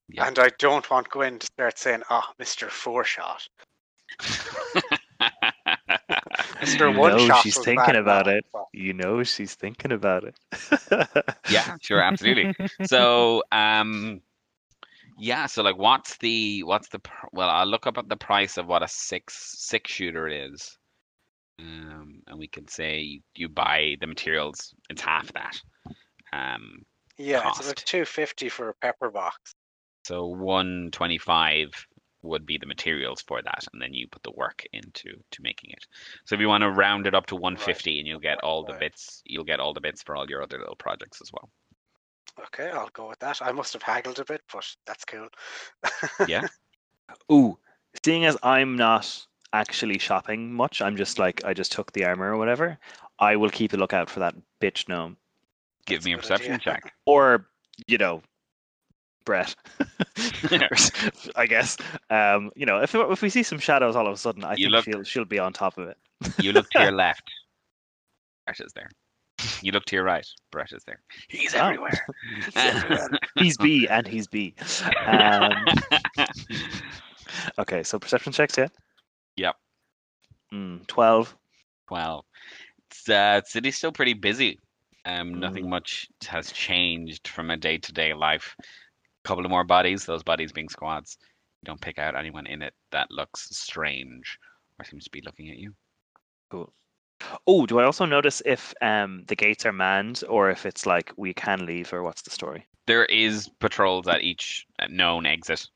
Speaker 1: Yeah.
Speaker 2: And I don't want Gwen to start saying, ah, Mr. Four Shot. Mr.
Speaker 3: You
Speaker 2: One
Speaker 3: know
Speaker 2: Shot.
Speaker 3: she's thinking
Speaker 2: bad
Speaker 3: about it.
Speaker 2: but-
Speaker 3: you know she's thinking about it.
Speaker 1: yeah, sure, absolutely. so, um, yeah, so like, what's the what's the well? I'll look up at the price of what a six six shooter is, um, and we can say you, you buy the materials. It's half that. Um,
Speaker 2: Yeah, it's about 250 for a pepper box.
Speaker 1: so one twenty five would be the materials for that, and then you put the work into to making it. So if you want to round it up to one fifty, and you'll get all the bits, you'll get all the bits for all your other little projects as well.
Speaker 2: Okay, I'll go with that. I must have haggled a bit, but that's cool.
Speaker 1: Yeah.
Speaker 3: Ooh, seeing as I'm not actually shopping much, I'm just like I just took the armor or whatever. I will keep a lookout for that bitch gnome,
Speaker 1: Give
Speaker 2: That's
Speaker 1: me
Speaker 2: a
Speaker 1: a perception
Speaker 2: idea.
Speaker 1: check.
Speaker 3: or you know, Brett. I guess. Um, you know, if if we see some shadows all of a sudden, I
Speaker 1: You
Speaker 3: think
Speaker 1: look-
Speaker 3: she'll she'll be on top of it.
Speaker 1: You look to your left. Brett is there. You look to your right. Brett is there. He's
Speaker 3: Oh.
Speaker 1: everywhere.
Speaker 3: he's B and he's B. Um, okay, so perception checks, yeah.
Speaker 1: Yep.
Speaker 3: Mm, Twelve.
Speaker 1: well, it's, uh, city's still pretty busy. Um, nothing
Speaker 3: Mm.
Speaker 1: much has changed from a day-to-day life. Couple of more bodies. Those bodies being squads. You don't pick out anyone in it that looks strange or seems to be looking at you.
Speaker 3: Cool. Oh, do I also notice if um the gates are manned or if it's like we can leave or what's the story?
Speaker 1: There is patrols at each uh, known exit.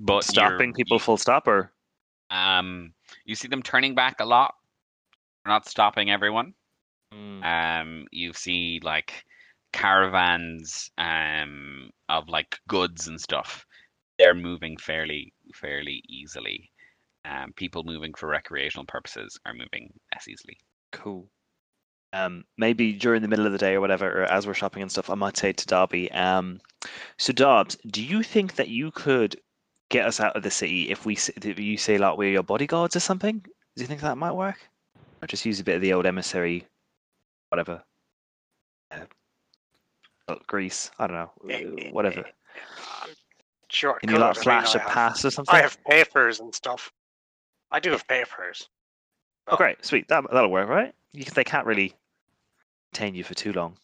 Speaker 1: But
Speaker 3: Stopping people full stop or
Speaker 1: Um, you see them turning back a lot. They're not stopping everyone.
Speaker 3: Mm,
Speaker 1: Um, you see like caravans um of like goods and stuff. They're moving fairly fairly easily. Um, people moving for recreational purposes are moving less easily.
Speaker 3: cool. Um, maybe during the middle of the day or whatever, or as we're shopping and stuff, I might say to Darby, um, so Dobbs, do you think that you could get us out of the city if we if you say like we're your bodyguards or something? Do you think that might work? Or just use a bit of the old emissary, whatever, uh, Uh, well, grease? I don't know, eh, uh, eh, whatever. Eh.
Speaker 2: Sure.
Speaker 3: Can you like
Speaker 2: I mean,
Speaker 3: flash
Speaker 2: I
Speaker 3: a
Speaker 2: have-
Speaker 3: pass or something?
Speaker 2: I have papers and stuff. I do have papers.
Speaker 3: Oh, great, sweet. That that'll work, right? You, they can't really detain you for too long.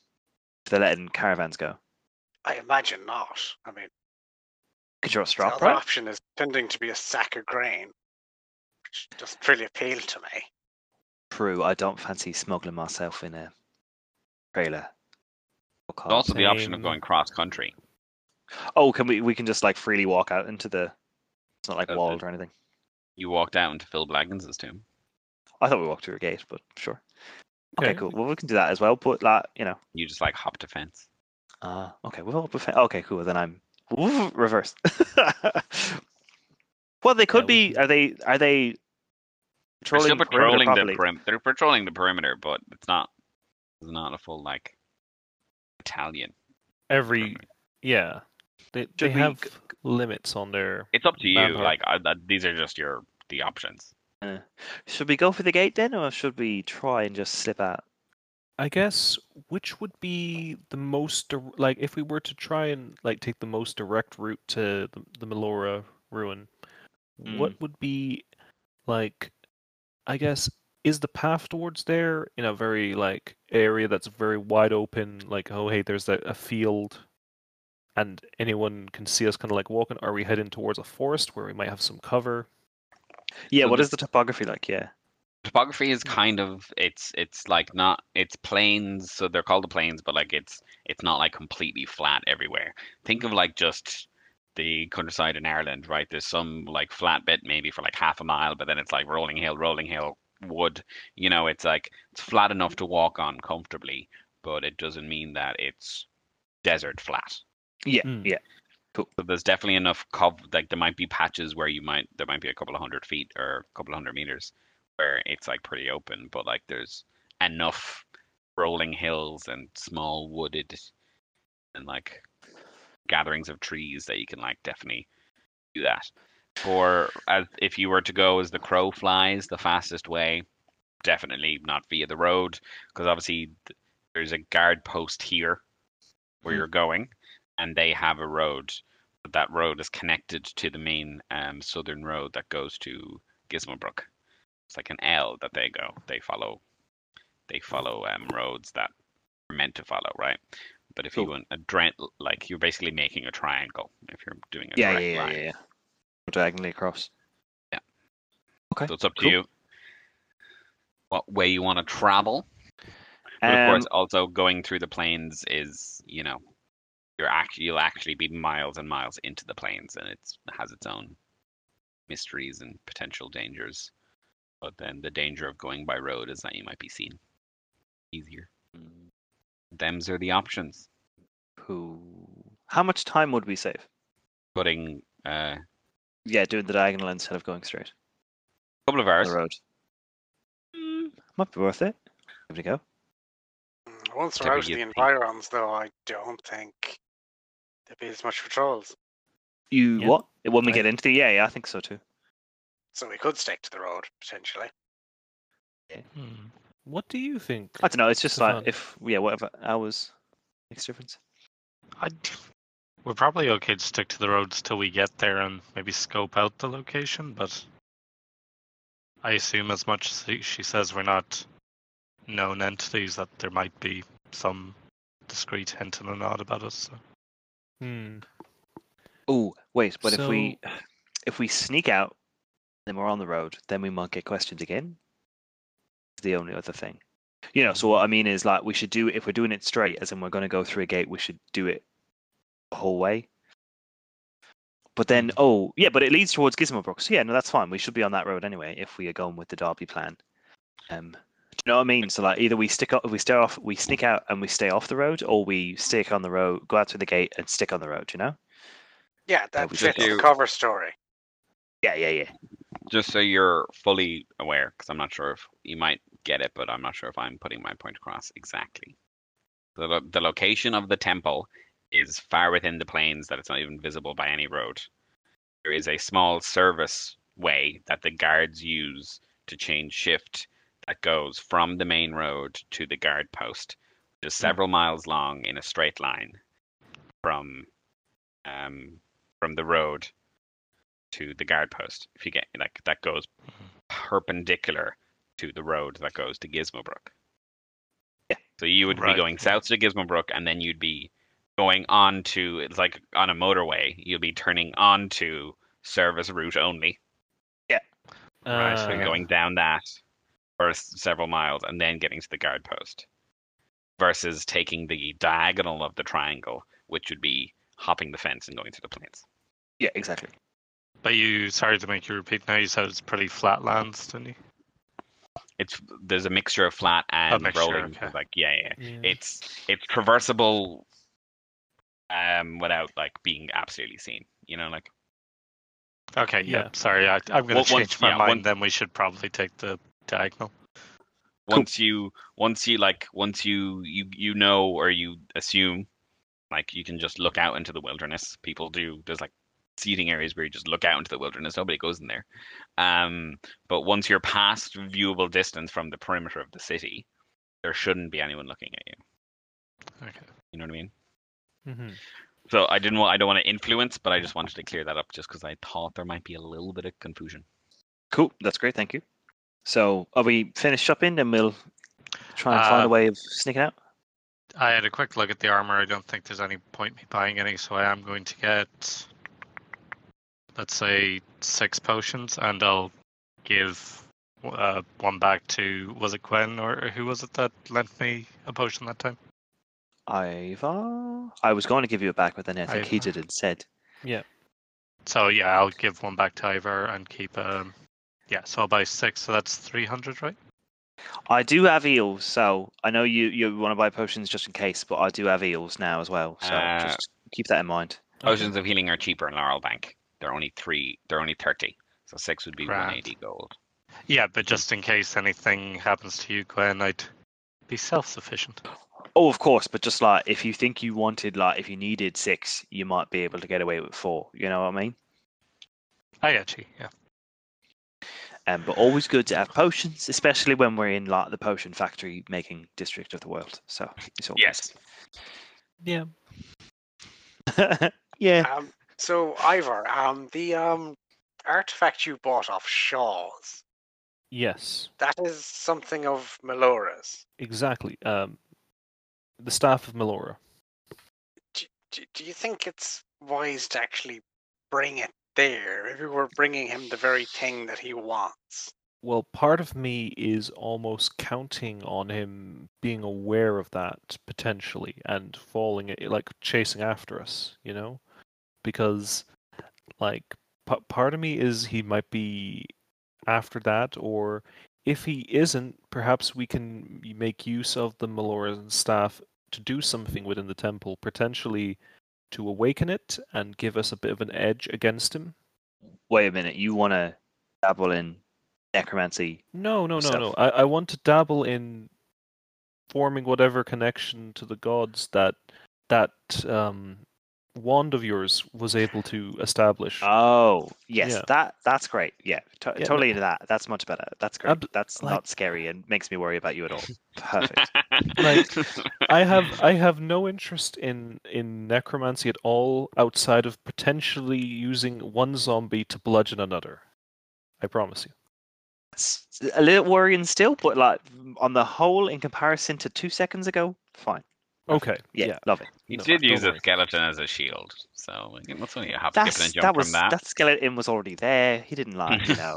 Speaker 3: If they're letting caravans go.
Speaker 2: I imagine not. I mean,
Speaker 3: Could you
Speaker 2: the
Speaker 3: strap,
Speaker 2: other
Speaker 3: right?
Speaker 2: option is tending to be a sack of grain, which doesn't really appeal to me.
Speaker 3: True. I don't fancy smuggling myself in a trailer. Or
Speaker 1: There's also the option of going cross country.
Speaker 3: Oh, can we? We can just like freely walk out into the. It's not like
Speaker 1: Uh,
Speaker 3: walled or anything.
Speaker 1: You walked out into Phil Blaggins's tomb.
Speaker 3: I thought we walked through a gate, but sure. Okay,
Speaker 4: Okay.
Speaker 3: cool. Well, we can do that as well. But like, you know,
Speaker 1: You just like hop a fence.
Speaker 3: uh, okay, we'll, we'll okay, cool. Then I'm reversed. well, they could
Speaker 4: we
Speaker 3: be. Are they? Are they
Speaker 1: They're
Speaker 3: patrolling,
Speaker 1: still
Speaker 3: the perimeter
Speaker 1: patrolling the perim- They're patrolling the perimeter, but it's not. It's not a full like battalion.
Speaker 4: Every yeah, they they
Speaker 3: we
Speaker 4: have
Speaker 3: g-
Speaker 4: limits on their.
Speaker 1: It's up to you.
Speaker 4: Manpower.
Speaker 1: Like I, I, these are just your the options.
Speaker 3: Uh, should we go for the gate then, or should we try and just slip out?
Speaker 4: I guess which would be the most like if we were to try and like take the most direct route to the, the Melora ruin, what would be like I guess is the path towards there in a very like area that's very wide open like oh hey there's a, a field and anyone can see us kind of like walking are we heading towards a forest where we might have some cover
Speaker 3: Yeah.
Speaker 1: So
Speaker 3: What
Speaker 1: the-
Speaker 3: is the topography like? Yeah.
Speaker 1: Topography is kind of it's it's like not it's plains, so they're called the plains, but like it's it's not like completely flat everywhere. Think of like just the countryside in Ireland, right? There's some like flat bit maybe for like half a mile, but then it's like rolling hill, rolling hill, wood. You know, it's like it's flat enough to walk on comfortably, but it doesn't mean that it's desert flat.
Speaker 3: Yeah.
Speaker 4: Mm.
Speaker 3: Yeah.
Speaker 1: So there's definitely enough cov like there might be patches where you might there might be a couple of hundred feet or a couple of hundred meters where it's like pretty open, but like there's enough rolling hills and small wooded and like gatherings of trees that you can like definitely do that. Or as if you were to go as the crow flies, the fastest way, definitely not via the road, because obviously there's a guard post here where
Speaker 3: Hmm.
Speaker 1: you're going, and they have a road, but that road is connected to the main um, southern road that goes to Gizmobrook. It's like an L that they go. They follow. They follow um, roads that are meant to follow, right? But if you
Speaker 3: Cool.
Speaker 1: want a dread, like you're basically making a triangle if you're doing a
Speaker 3: Yeah. Yeah.
Speaker 1: line.
Speaker 3: Yeah. yeah. Diagonally across.
Speaker 1: Yeah.
Speaker 3: Okay.
Speaker 1: So it's up to you what way you want to travel. But of course,
Speaker 3: Um,
Speaker 1: also going through the plains is, you know, you're actually you'll actually be miles and miles into the plains, and it's has its own mysteries and potential dangers. But then the danger of going by road is that you might be seen easier. Them's are the options.
Speaker 3: Who? How much time would we save?
Speaker 1: Putting uh,
Speaker 3: Yeah, doing the diagonal instead of going straight A
Speaker 1: couple of
Speaker 3: on
Speaker 1: hours.
Speaker 3: the road. Mm, might be worth it. Give it a go.
Speaker 2: Once we're out of the
Speaker 1: think.
Speaker 2: environs, though, I don't think there'd be as much patrols.
Speaker 3: You
Speaker 4: Yeah.
Speaker 3: what? When we
Speaker 4: I-
Speaker 3: get into the yeah, yeah, I think so too.
Speaker 2: So we could stick to the road, potentially.
Speaker 5: Hmm.
Speaker 4: what do you think
Speaker 3: I don't know. It's just like if yeah, whatever hours makes difference.
Speaker 5: I, we're probably okay to stick to the roads till we get there and maybe scope out the location, but I assume as much as she- she says we're not known entities that there might be some discreet hint and a nod about us. So.
Speaker 4: hmm.
Speaker 3: Oh wait, but if we if we sneak out, then we're on the road. Then we might get questioned again. It's the only other thing. You know, so what I mean is like we should do if we're doing it straight, as in we're going to go through a gate, we should do it the whole way. But then, oh yeah, but it leads towards Gizmobrook. So yeah, no, that's fine. We should be on that road anyway if we are going with the Darby plan. Um, do you know what I mean? So like, either we stick up, we stay off, we sneak out and we stay off the road, or we stick on the road, go out through the gate and stick on the road. You know?
Speaker 2: Yeah, that
Speaker 3: we
Speaker 2: fits
Speaker 1: should
Speaker 2: the cover story.
Speaker 3: Yeah, yeah, yeah.
Speaker 1: Just so you're fully aware, because I'm not sure if you might get it, but I'm not sure if I'm putting my point across exactly. The, lo- the location of the temple is far within the plains that it's not even visible by any road. There is a small service way that the guards use to change shift that goes from the main road to the guard post, which is several miles long in a straight line from um, from the road to the guard post. If you get like that goes perpendicular to the road that goes to Gizmobrook.
Speaker 3: Yeah.
Speaker 1: So you would
Speaker 5: Right.
Speaker 1: be going south to Gizmobrook, and then you'd be going on to it's like on a motorway. You'll be turning on to service route only, Yeah.
Speaker 5: Right,
Speaker 4: Uh,
Speaker 5: so Yeah.
Speaker 1: going down that for several miles, and then getting to the guard post. Versus taking the diagonal of the triangle, which would be hopping the fence and going to the plains.
Speaker 3: Yeah, exactly.
Speaker 5: But you, sorry to make you repeat now, you said it's pretty flat lands, didn't you?
Speaker 1: It's there's a mixture of flat and
Speaker 5: mixture,
Speaker 1: rolling.
Speaker 5: okay.
Speaker 1: Like yeah, yeah.
Speaker 4: yeah.
Speaker 1: it's it's traversable um without like being absolutely seen you know like
Speaker 5: Okay, yeah.
Speaker 4: Yeah.
Speaker 5: Sorry, I, I'm going to
Speaker 1: once-
Speaker 5: change my
Speaker 1: yeah,
Speaker 5: mind.
Speaker 1: one-
Speaker 5: Then we should probably take the diagonal.
Speaker 1: once you once you like once you you you know or you assume like you can just look out into the wilderness people do there's like seating areas where you just look out into the wilderness nobody goes in there um but once you're past viewable distance from the perimeter of the city there shouldn't be anyone looking at you
Speaker 5: Okay.
Speaker 1: you know what i mean
Speaker 4: Mhm.
Speaker 1: so i didn't want i don't want to influence but i just wanted to clear that up just because i thought there might be a little bit of confusion
Speaker 3: Cool. That's great. Thank you. So, are we finished shopping and we'll try and find a
Speaker 5: Uh,
Speaker 3: way of sneaking out?
Speaker 5: I had a quick look at the armor. I don't think there's any point me buying any, so I am going to get, let's say, six potions, and I'll give uh, one back to was it Gwen or who was it that lent me a potion that time?
Speaker 3: Ivar? I was going to give you it back, but then I think he
Speaker 5: Ivar.
Speaker 3: did instead. Yeah.
Speaker 5: So yeah, I'll give one back to Ivor and keep um, yeah. So I'll buy six. So that's three hundred, right?
Speaker 3: I do have eels, so I know you, you want to buy potions just in case, but I do have eels now as well. So
Speaker 1: Uh,
Speaker 3: just keep that in mind.
Speaker 1: Potions of healing are cheaper in Laurel Bank. They're only three. They're only thirty. So six would be
Speaker 5: Grand.
Speaker 1: one eighty gold.
Speaker 5: Yeah, but just in case anything happens to you, Gwen, I'd be self-sufficient.
Speaker 3: Oh, of course, but just like if you think you wanted, like if you needed six, you might be able to get away with four. You know what I mean?
Speaker 5: I get you. Yeah.
Speaker 3: Um, but always good to have potions, especially when we're in like the potion factory making district of the world. So it's all
Speaker 1: Yes.
Speaker 4: Yeah.
Speaker 3: good. yeah.
Speaker 2: Um, so Ivor, um, the um artifact you bought off Shaw's,
Speaker 4: Yes.
Speaker 2: that is something of Melora's.
Speaker 4: Exactly. Um, the staff of Melora.
Speaker 2: Do, do, do you think it's wise to actually bring it there? if we're bringing him the very thing that he wants.
Speaker 4: Well, part of me is almost counting on him being aware of that potentially and falling, like chasing after us, you know? Because, like, p- part of me is he might be after that, or if he isn't, perhaps we can make use of the Meloran staff to do something within the temple, potentially to awaken it and give us a bit of an edge against him.
Speaker 3: Wait a minute. You want to dabble in necromancy?
Speaker 4: No, no, no, no. I, I want to dabble in forming whatever connection to the gods that that um, wand of yours was able to establish.
Speaker 3: Oh, yes.
Speaker 4: Yeah.
Speaker 3: That that's great. Yeah, to-
Speaker 4: Yeah, no-
Speaker 3: totally into that. That's much better. That's great.
Speaker 4: Ab-
Speaker 3: that's
Speaker 4: like-
Speaker 3: not scary and makes me worry about you at all. Perfect.
Speaker 4: Like, I have I have no interest in in necromancy at all outside of potentially using one zombie to bludgeon another. I promise you.
Speaker 3: It's a little worrying still, but like on the whole, in comparison to two seconds ago, fine.
Speaker 4: Okay.
Speaker 3: Yeah,
Speaker 4: Yeah.
Speaker 3: love it.
Speaker 1: He
Speaker 4: No,
Speaker 1: did
Speaker 4: don't
Speaker 1: use a
Speaker 4: worry.
Speaker 1: skeleton as a shield, so like, that's only a hop, skip, and a jump
Speaker 3: that
Speaker 1: from
Speaker 3: was
Speaker 1: that.
Speaker 3: that skeleton was already there. He didn't lie, you know.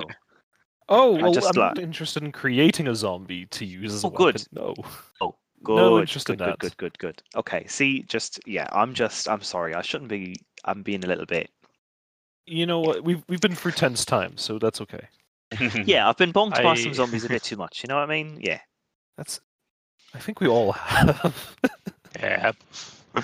Speaker 4: Oh
Speaker 3: I
Speaker 4: well,
Speaker 3: just
Speaker 4: I'm not interested in creating a zombie to use as a
Speaker 3: Oh, good.
Speaker 4: No.
Speaker 3: Oh, good,
Speaker 4: No interest
Speaker 3: good,
Speaker 4: in
Speaker 3: good,
Speaker 4: that.
Speaker 3: good, good, good. Okay, see, just yeah, I'm just, I'm sorry, I shouldn't be. I'm being a little bit.
Speaker 4: You know what? We've we've been through tense times, so that's okay.
Speaker 3: Yeah, I've been bonked by some zombies a bit too much. You know what I mean? Yeah.
Speaker 4: That's. I think we all have.
Speaker 5: Yeah.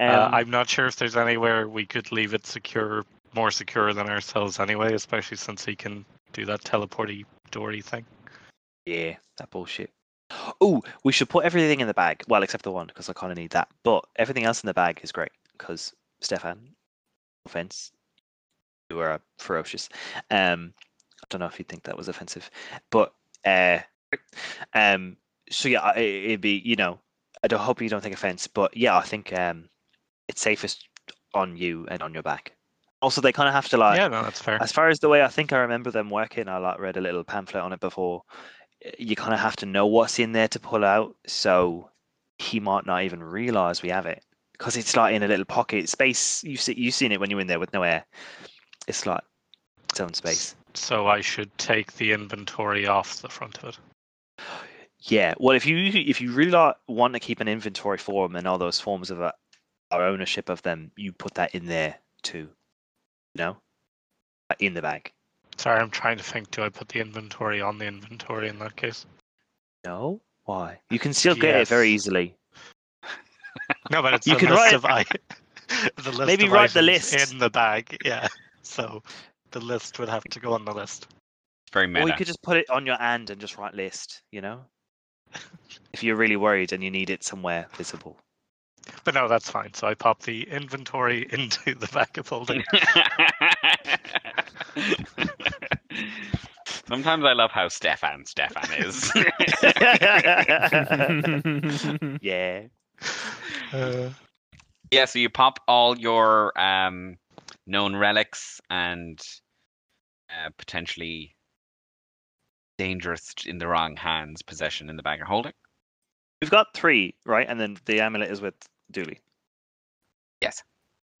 Speaker 3: Um,
Speaker 5: uh, I'm not sure if there's anywhere we could leave it secure, more secure than ourselves anyway, especially since he can do that teleporty doory thing.
Speaker 3: Yeah, that bullshit. Oh, we should put everything in the bag. Well, except the one because I kind of need that. But everything else in the bag is great because Stefan, offense, you are ferocious. Um, I don't know if you think that was offensive, but uh, um, so yeah, it'd be you know, I don't hope you don't take offense, but yeah, I think um, it's safest on you and on your back. Also, they kind of have to like,
Speaker 5: yeah, no, that's fair.
Speaker 3: as far as the way I think I remember them working, I like read a little pamphlet on it before. You kind of have to know what's in there to pull out, so he might not even realize we have it because it's like in a little pocket space. You see, you've seen it when you're in there with no air. It's like its own space.
Speaker 5: So I should take the inventory off the front of it.
Speaker 3: Yeah. Well, if you if you really like, want to keep an inventory form and all those forms of uh, our ownership of them, you put that in there too. You know, in the bag.
Speaker 5: Sorry, I'm trying to think. Do I put the inventory on the inventory in that case?
Speaker 3: No. Why? You can still get it very easily.
Speaker 5: No, but it's
Speaker 3: You
Speaker 5: the
Speaker 3: can
Speaker 5: list
Speaker 3: write-
Speaker 5: of I- the list
Speaker 3: Maybe
Speaker 5: of
Speaker 3: write the list.
Speaker 5: in the bag. Yeah. So the list would have to go on the list.
Speaker 1: It's very
Speaker 3: Or you could just put it on your hand and just write list. You know, if you're really worried and you need it somewhere visible.
Speaker 5: But no, that's fine. So I pop the inventory into the bag of holding.
Speaker 1: Sometimes I love how Stefan Stefan is.
Speaker 3: yeah.
Speaker 5: Uh,
Speaker 1: yeah, so you pop all your um, known relics and uh, potentially dangerous in the wrong hands possession in the bag of holding.
Speaker 3: We've got three, right? And then the amulet is with Dooley
Speaker 1: Yes.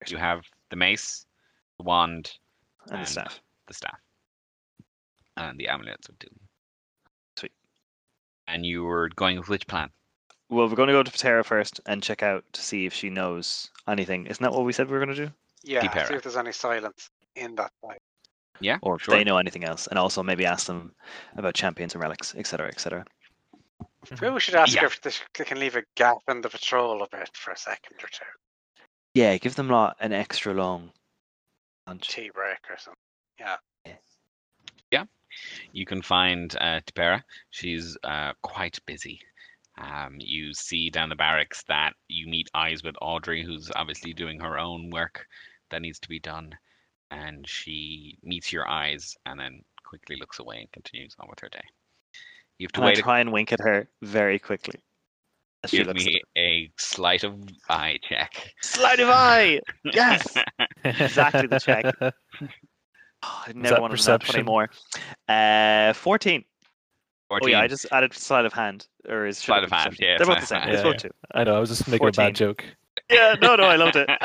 Speaker 1: You have the mace, the wand,
Speaker 3: and the staff.
Speaker 1: the staff, and the amulets with Dooley.
Speaker 3: Sweet.
Speaker 1: And you were going with which plan?
Speaker 3: Well, we're going to go to Patera first and check out to see if she knows anything. Isn't that what we said we were going to do?
Speaker 2: Yeah,
Speaker 1: Deep
Speaker 2: see if there's any silence in that fight.
Speaker 1: Yeah,
Speaker 3: Or if
Speaker 1: sure.
Speaker 3: they know anything else, and also maybe ask them about champions and relics, etc., etc.
Speaker 2: Maybe we should ask
Speaker 1: Yeah.
Speaker 2: if they, they can leave a gap in the patrol a bit for a second or two.
Speaker 3: Yeah, give them like an extra long lunch.
Speaker 2: Tea break or something. Yeah. Yeah.
Speaker 1: you can find uh, Tipera. She's uh, quite busy. Um, you see down the barracks that you meet eyes with Audrey, who's obviously doing her own work that needs to be done, and she meets your eyes and then quickly looks away and continues on with her day. You have to
Speaker 3: Can I
Speaker 1: wait. a-
Speaker 3: try and wink at her very quickly? As she
Speaker 1: Give
Speaker 3: looks
Speaker 1: me a sleight of eye check.
Speaker 3: Sleight of eye. Yes. Exactly the check. Oh, I never want to know
Speaker 4: perception?
Speaker 3: anymore. Uh, fourteen.
Speaker 1: 14.
Speaker 3: Oh yeah, I just added sleight of hand, or is should
Speaker 1: Sleight
Speaker 3: it
Speaker 1: of hand, yeah,
Speaker 3: They're both the same.
Speaker 1: of
Speaker 3: It's
Speaker 4: hand.
Speaker 3: both two.
Speaker 4: I know. I was just making a bad joke.
Speaker 3: Yeah, no, no, I loved it.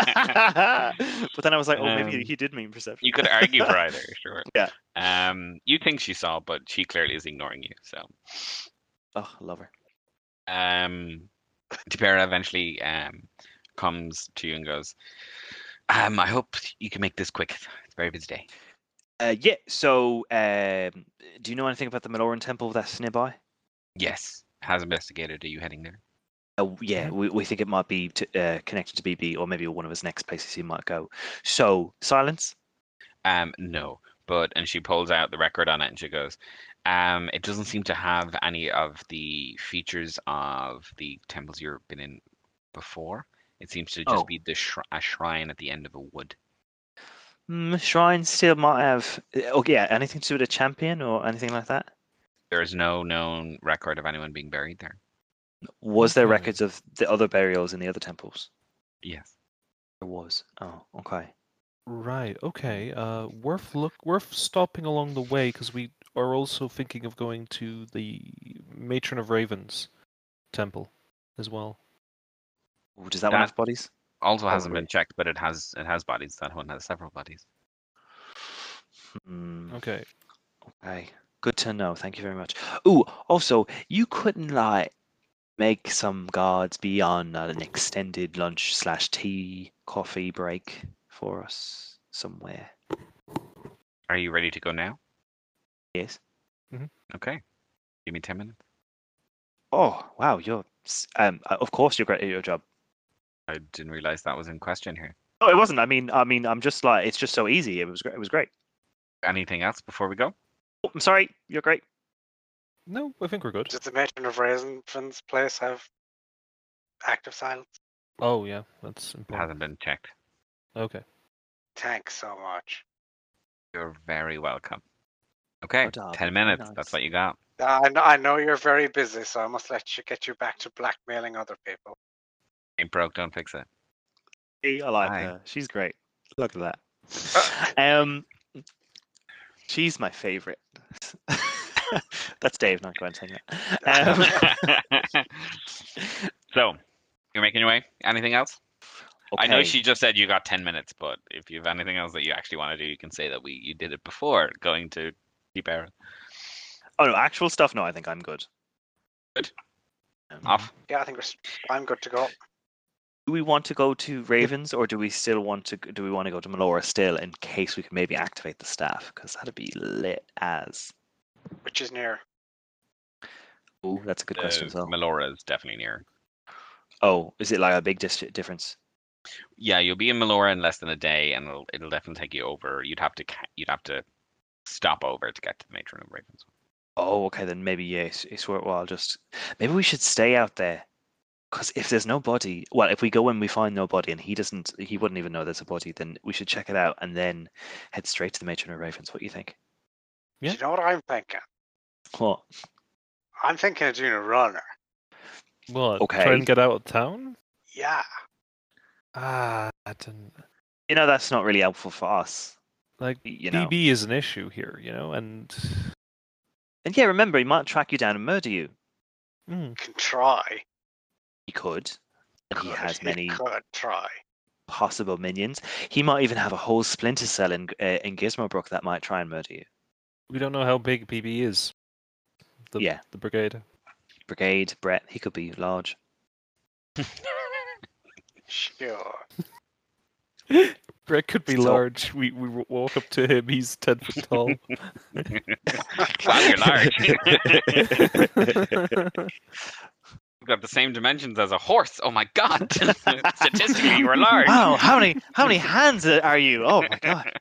Speaker 3: but then I was like, oh, maybe
Speaker 1: Um,
Speaker 3: he did mean perception.
Speaker 1: You could argue for either, sure.
Speaker 3: Yeah.
Speaker 1: Um, you think she saw, but she clearly is ignoring you. So,
Speaker 3: Oh, love her.
Speaker 1: um, Tipera eventually um comes to you and goes, um, I hope you can make this quick. It's a very busy day.
Speaker 3: Uh, yeah. So, um, do you know anything about the Meloran temple that's nearby?
Speaker 1: Yes, has investigated. Are you heading there?
Speaker 3: Uh, yeah, we, we think it might be t- uh, connected to BB, or maybe one of his next places he might go. So, silence.
Speaker 1: Um, no, but and she pulls out the record on it and she goes, um, it doesn't seem to have any of the features of the temples you've been in before. It seems to just
Speaker 3: Oh.
Speaker 1: be the shri- a shrine at the end of a wood.
Speaker 3: Mm, shrine still might have. uh, Oh, yeah. Anything to do with a champion or anything like that?
Speaker 1: There is no known record of anyone being buried there.
Speaker 3: Was there
Speaker 4: Okay.
Speaker 3: records of the other burials in the other temples?
Speaker 1: Yes.
Speaker 3: There was. Oh, okay.
Speaker 4: Right. Okay. Uh, worth look. Worth stopping along the way because we are also thinking of going to the Matron of Ravens temple as well.
Speaker 3: Ooh, Does that, one have bodies?
Speaker 1: Also hasn't
Speaker 3: Probably.
Speaker 1: been checked, but it has it has bodies. That one has several bodies.
Speaker 3: Hmm,
Speaker 4: Okay.
Speaker 3: okay. Good to know. Thank you very much. Ooh, also, you couldn't like make some guards be on an extended lunch slash tea coffee break for us somewhere.
Speaker 1: Are you ready to go now?
Speaker 3: Yes.
Speaker 1: Okay. Give me ten minutes.
Speaker 3: Oh wow, you're um. uh, Of course, you're great at your job.
Speaker 1: I didn't realize that was in question here.
Speaker 3: Oh, it wasn't. I mean, I mean, I'm just like it's just so easy. It was great. It was great.
Speaker 1: Anything else before we go?
Speaker 3: Oh, I'm sorry. You're great.
Speaker 4: No, I think we're good.
Speaker 2: Does the Matron of Ravens' place have active silence?
Speaker 4: Oh yeah, that's
Speaker 1: It
Speaker 4: important.
Speaker 1: hasn't been checked.
Speaker 4: Okay.
Speaker 2: Thanks so much.
Speaker 1: You're very welcome. Okay,
Speaker 3: Good job.
Speaker 1: ten minutes.
Speaker 3: Nice.
Speaker 1: That's what you got.
Speaker 2: Uh, I know, I know you're very busy, so I must let you get you back to blackmailing other people.
Speaker 1: Ain't broke, don't fix it.
Speaker 3: Hey, I like
Speaker 1: Hi.
Speaker 3: her. She's great. Look at that. Um, she's my favorite. That's Dave, not Gwen saying that. Um,
Speaker 1: so, you're making your way. Anything else? I know she just said you got 10 minutes, but if you have anything else that you actually want to do, you can say that we you did it before going to Deep Arrow.
Speaker 3: Oh no, actual stuff. No, I think I'm good.
Speaker 1: Good.
Speaker 3: Um,
Speaker 1: Off.
Speaker 2: Yeah, I think we're, s- I'm good to go.
Speaker 3: Do we want to go to Ravens, or do we still want to? Do we want to go to Melora still, in case we can maybe activate the staff? Because that'd be lit as.
Speaker 2: Which is near.
Speaker 3: Oh, that's a good question as well.
Speaker 1: Melora is definitely near.
Speaker 3: Oh, is it like a big dis- difference?
Speaker 1: Yeah, you'll be in Melora in less than a day, and it'll it'll definitely take you over. You'd have to you'd have to stop over to get to the matron of Ravens.
Speaker 3: Oh, okay, then maybe yes, it's worthwhile. Just maybe we should stay out there, because if there's no body, well, if we go and we find no body and he doesn't, he wouldn't even know there's a body, then we should check it out and then head straight to the matron of Ravens. What do you think?
Speaker 4: Yeah.
Speaker 2: Do you know what I'm thinking?
Speaker 3: What?
Speaker 2: I'm thinking of doing a runner.
Speaker 4: What?
Speaker 3: Okay.
Speaker 4: Try and get out of town?
Speaker 2: Yeah.
Speaker 4: Ah, I didn't.
Speaker 3: You know, that's not really helpful for us.
Speaker 4: Like
Speaker 3: You know.
Speaker 4: BB is an issue here, you know, and
Speaker 3: And yeah, remember, he might track you down and murder you.
Speaker 4: mm,
Speaker 2: Can try.
Speaker 3: He could. And he
Speaker 2: Could-
Speaker 3: has many
Speaker 2: Could try.
Speaker 3: possible minions. He might even have a whole splinter cell in uh, in Gizmobrook that might try and murder you.
Speaker 4: We don't know how big BB is. The,
Speaker 3: Yeah.
Speaker 4: the brigade.
Speaker 3: Brigade, Brett, he could be large.
Speaker 2: Sure.
Speaker 4: Brett could be
Speaker 3: So-
Speaker 4: large. We we walk up to him. He's ten foot tall.
Speaker 1: wow, you're large. You've got the same dimensions as a horse. Oh my god! Statistically, you were large.
Speaker 3: Wow, how many how many hands are you? Oh my god.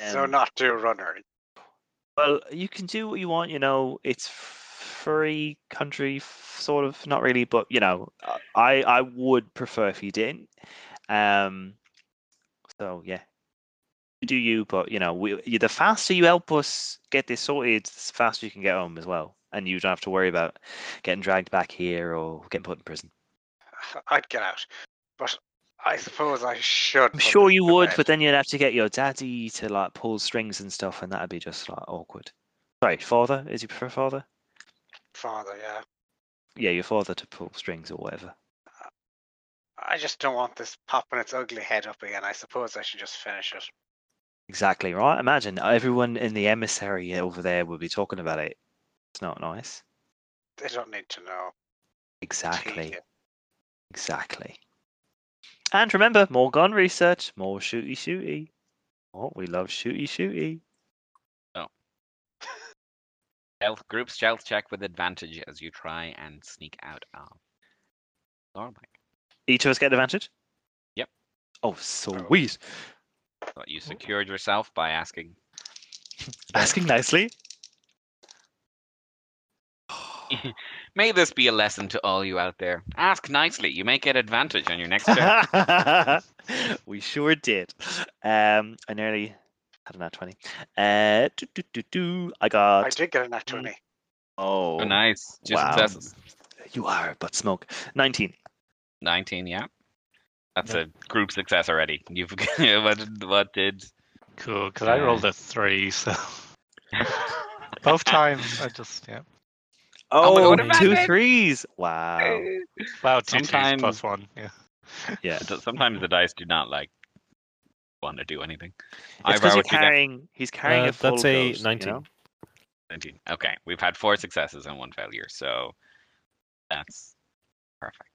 Speaker 2: So not do a runner.
Speaker 3: Well, you can do what you want. You know, it's free country, sort of. Not really, but you know, I I would prefer if you didn't. Um. So yeah, you do you, but you know, we, the faster you help us get this sorted, the faster you can get home as well, and you don't have to worry about getting dragged back here or getting put in prison.
Speaker 2: I'd get out. But I suppose I should.
Speaker 3: I'm sure you would, but then you'd have to get your daddy to like pull strings and stuff, and that'd be just like awkward. Sorry, father? Is you prefer father?
Speaker 2: Father, yeah.
Speaker 3: Yeah, your father to pull strings or whatever.
Speaker 2: I just don't want this popping its ugly head up again. I suppose I should just finish it.
Speaker 3: Exactly right. Imagine everyone in the emissary over there would be talking about it. It's not nice.
Speaker 2: They don't need to know.
Speaker 3: Exactly. Exactly. And remember, more gun research, more shooty shooty. Oh, we love shooty shooty. Oh.
Speaker 1: Stealth group stealth check with advantage as you try and sneak out of.
Speaker 3: Each of us get advantage?
Speaker 1: Yep.
Speaker 3: Oh, sweet.
Speaker 1: But you secured yourself by asking.
Speaker 3: Asking nicely.
Speaker 1: May this be a lesson to all you out there. Ask nicely. You may get advantage on your next check.
Speaker 3: we sure did. Um, I nearly had an at 20. Uh, do, do, do, do. I got.
Speaker 2: I did get a nat 20.
Speaker 3: Oh,
Speaker 1: Oh, nice. Two
Speaker 3: Wow.
Speaker 1: successes.
Speaker 3: you are, but smoke. 19.
Speaker 1: 19, yeah. That's a group success already. You've what what did
Speaker 5: Cool, because I rolled a three, so both times I just yeah.
Speaker 1: Oh my
Speaker 3: Oh, two
Speaker 1: imagine!
Speaker 3: threes. Wow.
Speaker 5: Wow, two twos
Speaker 1: Sometimes-
Speaker 5: plus one. Yeah.
Speaker 3: Yeah.
Speaker 1: Sometimes the dice do not like want to do anything.
Speaker 3: It's
Speaker 1: Ivor,
Speaker 3: because you're
Speaker 1: what you got?
Speaker 3: carrying, he's carrying
Speaker 4: Uh,
Speaker 3: a full
Speaker 4: that's a
Speaker 3: ghost, you
Speaker 4: 19.
Speaker 3: know?
Speaker 1: 19. Okay, we've had four successes and one failure, so that's perfect.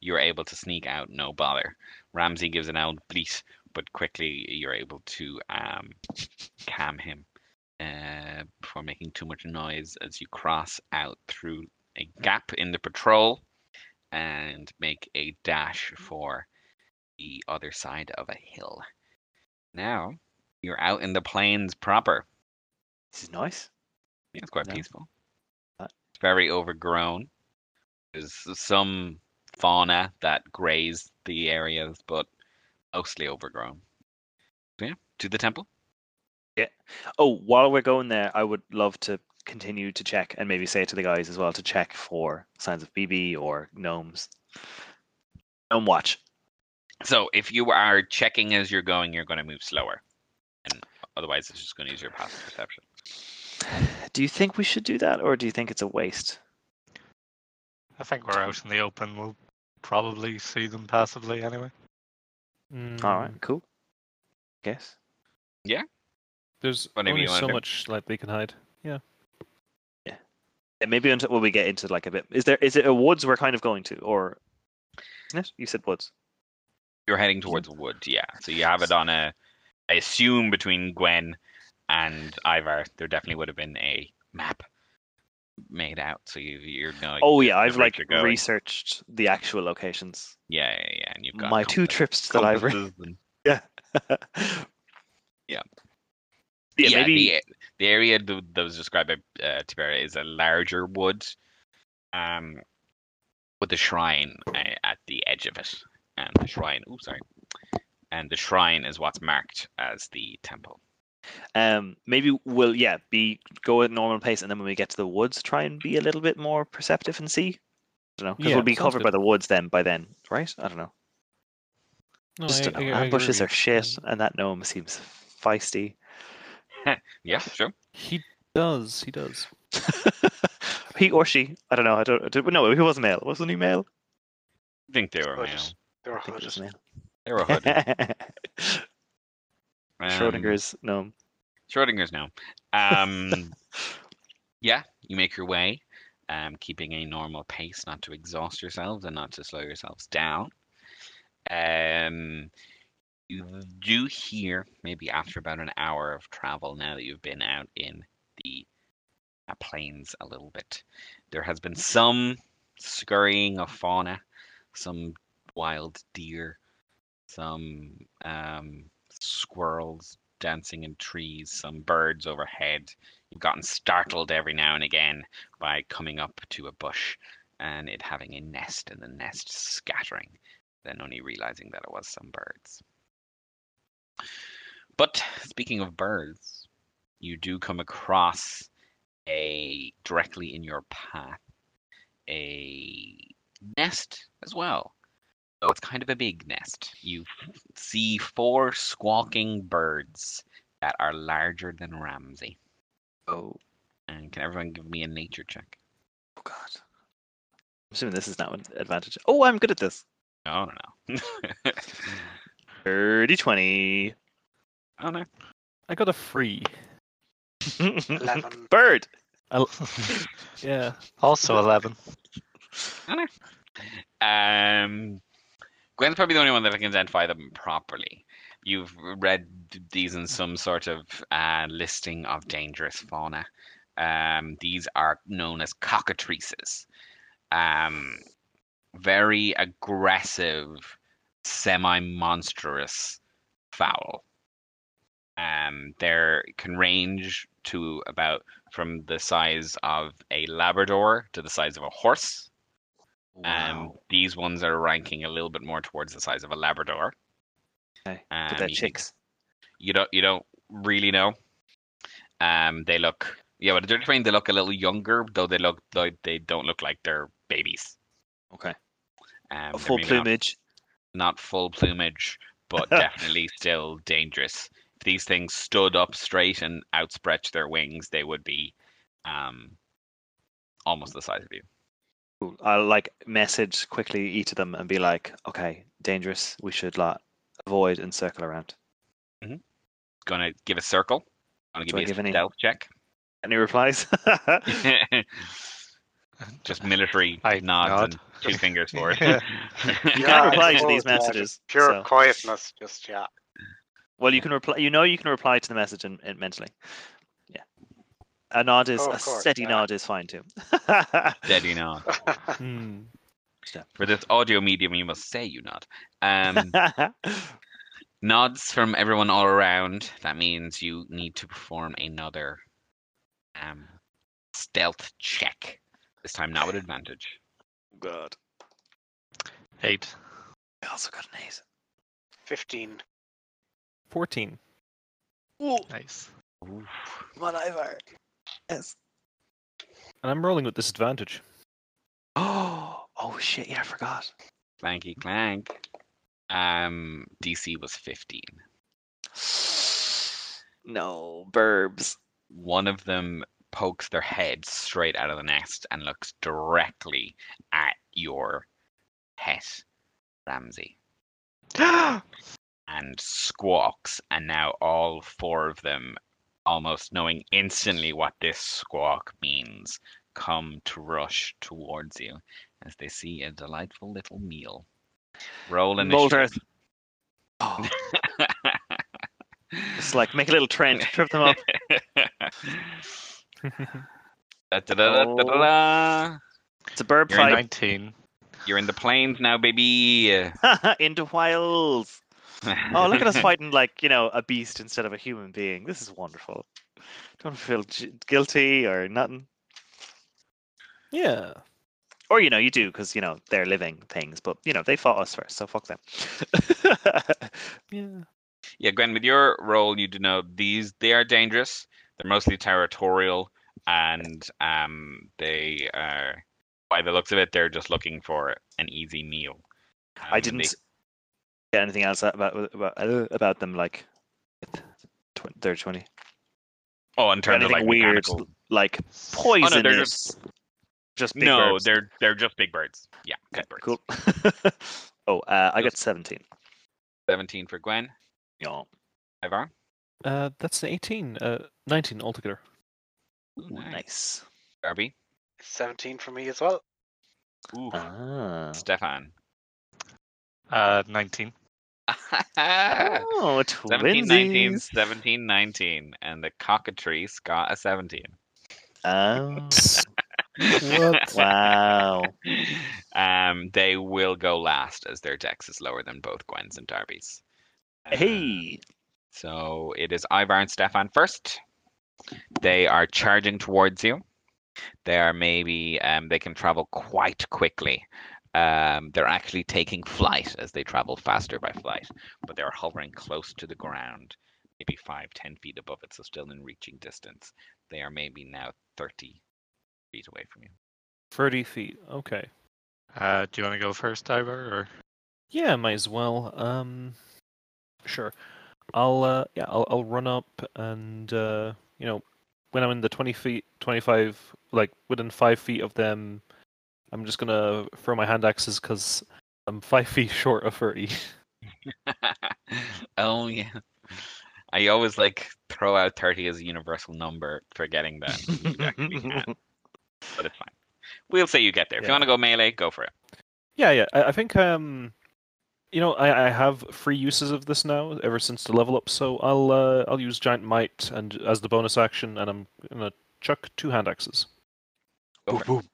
Speaker 1: You're able to sneak out, no bother. Ramsey gives an old bleat, but quickly you're able to um, calm him uh, before making too much noise as you cross out through a gap in the patrol and make a dash for the other side of a hill. Now you're out in the plains proper.
Speaker 3: This is nice.
Speaker 1: Yeah, it's quite
Speaker 3: No.
Speaker 1: peaceful.
Speaker 3: Uh,
Speaker 1: It's very overgrown. There's some fauna that graze the areas, but mostly overgrown. So yeah, to the temple.
Speaker 3: Oh, while we're going there, I would love to continue to check and maybe say to the guys as well to check for signs of BB or gnomes. Gnome watch.
Speaker 1: So if you are checking as you're going, you're going to move slower, and otherwise it's just going to use your passive perception.
Speaker 3: Do you think we should do that, or do you think it's a waste?
Speaker 5: I think we're out in the open. We'll probably see them passively anyway.
Speaker 3: All right,
Speaker 4: Mm,
Speaker 3: cool. Guess.
Speaker 4: There's
Speaker 1: Whatever
Speaker 4: only
Speaker 1: you wanna
Speaker 4: so
Speaker 1: do.
Speaker 4: much like they can hide. Yeah.
Speaker 3: Yeah, And maybe until when we get into like a bit. Is there? Is it a woods we're kind of going to, or? Isn't it? You said woods.
Speaker 1: You're heading towards wood, yeah. So you have it on a. I assume between Gwen and Ivar, there definitely would have been a map made out, so you you're knowing.
Speaker 3: Oh yeah, I've like researched the actual locations.
Speaker 1: Yeah, yeah, yeah, and you've got
Speaker 3: My two trips to the library.
Speaker 1: compasses and-
Speaker 3: Yeah.
Speaker 1: Yeah.
Speaker 3: Yeah,
Speaker 1: yeah,
Speaker 3: maybe.
Speaker 1: the, the area that was described by uh, Tibera is a larger wood, um, with a shrine uh, at the edge of it, and the shrine. Oh, sorry, and the shrine is what's marked as the temple.
Speaker 3: Um, maybe we'll yeah be go at normal pace, and then when we get to the woods, try and be a little bit more perceptive and see. I don't know because
Speaker 4: Yeah,
Speaker 3: we'll be covered
Speaker 4: good.
Speaker 3: by the woods then. By then, right? I don't know.
Speaker 4: No,
Speaker 3: Just
Speaker 4: I,
Speaker 3: don't know.
Speaker 4: I- I
Speaker 3: ambushes
Speaker 4: with
Speaker 3: are shit, and that gnome seems feisty.
Speaker 1: Yeah, sure.
Speaker 4: He does. He does.
Speaker 3: he or she, I don't know. I don't. I don't- No, he was male. Wasn't he male?
Speaker 1: I think they were
Speaker 2: Hooded.
Speaker 1: male.
Speaker 2: They were
Speaker 3: I think he was
Speaker 2: hooded.
Speaker 3: male.
Speaker 1: They were hooded. Um,
Speaker 3: Schrodinger's gnome.
Speaker 1: Schrodinger's no. Um, yeah, you make your way, um, keeping a normal pace, not to exhaust yourselves and not to slow yourselves down. Um, you do hear, maybe after about an hour of travel, now that you've been out in the uh, plains a little bit, there has been some scurrying of fauna, some wild deer, some um, squirrels dancing in trees, some birds overhead. You've gotten startled every now and again by coming up to a bush and it having a nest and the nest scattering, then only realizing that it was some birds. But speaking of birds, you do come across a directly in your path a nest as well. So it's kind of a big nest. You see four squawking birds that are larger than Ramsey.
Speaker 3: Oh,
Speaker 1: And can everyone give me a nature check?
Speaker 3: oh God. I'm assuming this is not an advantage. Oh, I'm good at this.
Speaker 1: Oh no no.
Speaker 3: 30 20.
Speaker 1: oh no.
Speaker 4: I got a free.
Speaker 2: Eleven.
Speaker 3: Bird.
Speaker 4: I'll... yeah.
Speaker 5: Also 11.
Speaker 1: I Um, Gwen's probably the only one that can identify them properly. You've read these in some sort of uh, listing of dangerous fauna. Um, these are known as cockatrices. Um, very aggressive, semi-monstrous fowl. Um, they can range to about from the size of a Labrador to the size of a horse. Um, these ones are ranking a little bit more towards the size of a Labrador.
Speaker 3: Okay.
Speaker 1: Um,
Speaker 3: But they're
Speaker 1: you
Speaker 3: chicks.
Speaker 1: You don't you don't really know. Um, they look yeah, but they're trained. They look a little younger, though they look though they don't look like they're babies.
Speaker 3: Okay.
Speaker 1: Um,
Speaker 3: full
Speaker 1: maybe not-
Speaker 3: plumage.
Speaker 1: Not full plumage, but definitely still dangerous. If these things stood up straight and outstretched their wings, they would be um, almost the size of you.
Speaker 3: Cool. I'll like message quickly each of them and be like, okay, dangerous. We should like avoid and circle around.
Speaker 1: Gonna give a circle. Gonna give
Speaker 3: I
Speaker 1: you
Speaker 3: give
Speaker 1: a
Speaker 3: any-
Speaker 1: stealth check.
Speaker 3: Any replies?
Speaker 1: Just military
Speaker 5: I
Speaker 1: nods
Speaker 5: nod.
Speaker 1: and two fingers for it.
Speaker 5: Yeah.
Speaker 3: you can't reply to these messages.
Speaker 2: Pure
Speaker 3: so-
Speaker 2: quietness, just yeah.
Speaker 3: Well, you can reply. You know, you can reply to the message in, in mentally. Yeah. A nod is
Speaker 2: Oh,
Speaker 3: a
Speaker 2: course,
Speaker 3: steady
Speaker 2: yeah.
Speaker 3: nod is fine too.
Speaker 1: Steady nod.
Speaker 4: Hmm.
Speaker 1: For this audio medium, you must say you nod. Um, nods from everyone all around. That means you need to perform another um, stealth check. This time, not with advantage.
Speaker 3: God.
Speaker 5: 8.
Speaker 3: I also got an eight.
Speaker 2: Fifteen.
Speaker 4: 14.
Speaker 3: Ooh,
Speaker 5: Nice.
Speaker 1: Oof.
Speaker 3: come on, Ivar. Yes.
Speaker 4: And I'm rolling with disadvantage.
Speaker 3: Oh, oh shit! Yeah, I forgot.
Speaker 1: Clanky clank. Um, DC was 15.
Speaker 3: No, burbs.
Speaker 1: One of them pokes their head straight out of the nest and looks directly at your pet, Ramsey, and squawks. And now all four of them, almost knowing instantly what this squawk means, come to rush towards you as they see a delightful little meal. Roll initiative.
Speaker 3: Oh, just like make a little trench, trip them up.
Speaker 1: Da-da-da-da-da-da. Oh.
Speaker 3: It's a burb
Speaker 1: You're in
Speaker 3: fight.
Speaker 5: 19.
Speaker 1: You're in the plains now, baby.
Speaker 3: Into wilds. Oh, look at us fighting like you know a beast instead of a human being. This is wonderful. Don't feel g- guilty or nothing.
Speaker 4: Yeah.
Speaker 3: Or you know you do because you know they're living things, but you know they fought us first, so fuck them.
Speaker 4: Yeah.
Speaker 1: Yeah, Gwen, with your role, you do know these they are dangerous. They're mostly territorial, and um, they are, by the looks of it, they're just looking for an easy meal. Um,
Speaker 3: I didn't
Speaker 1: they-
Speaker 3: get anything else about about uh, about them like they're twenty.
Speaker 1: oh, in terms of like
Speaker 3: weird,
Speaker 1: mechanical-
Speaker 3: like
Speaker 1: Oh,
Speaker 3: poisonous.
Speaker 1: no, they're just
Speaker 3: just big
Speaker 1: no,
Speaker 3: birds.
Speaker 1: they're they're just big birds. Yeah, big birds.
Speaker 3: cool. oh, uh, I got seventeen.
Speaker 1: Seventeen for Gwen.
Speaker 3: Yeah.
Speaker 1: Ivar.
Speaker 4: Uh, that's an 18. Uh, 19 altogether.
Speaker 1: Ooh,
Speaker 3: Ooh,
Speaker 1: nice.
Speaker 3: nice.
Speaker 1: Darby.
Speaker 2: 17 for me as well.
Speaker 1: Ooh,
Speaker 3: Ah.
Speaker 1: Stefan.
Speaker 5: Uh, 19.
Speaker 3: Oh,
Speaker 1: 17, 19,
Speaker 3: twinsies.
Speaker 1: 17, 19. And the cockatrice got a 17.
Speaker 3: Oh,
Speaker 4: What?
Speaker 3: wow.
Speaker 1: Um, they will go last as their dex is lower than both Gwen's and Darby's.
Speaker 3: Hey.
Speaker 1: So it is Ivar and Stefan first. They are charging towards you. They are maybe um, they can travel quite quickly. Um, they're actually taking flight as they travel faster by flight, but they're hovering close to the ground, maybe five, ten feet above it, so still in reaching distance. They are maybe now thirty feet away from you.
Speaker 4: 30 feet. Okay.
Speaker 5: Uh, do you want to go first, Ivor? Or
Speaker 4: Yeah, might as well. Um, sure. I'll uh, yeah, I'll I'll run up and uh, you know, when I'm in the twenty feet, twenty five, like within five feet of them, I'm just gonna throw my hand axes because I'm five feet short of thirty.
Speaker 1: oh yeah. I always like throw out thirty as a universal number, forgetting that. But it's fine. We'll say you get there. If you want to go melee, go for it.
Speaker 4: yeah, yeah. I, I think um, you know, I, I have free uses of this now ever since the level up, so I'll uh, I'll use giant might and as the bonus action, and I'm gonna chuck two hand axes.
Speaker 1: Go for it.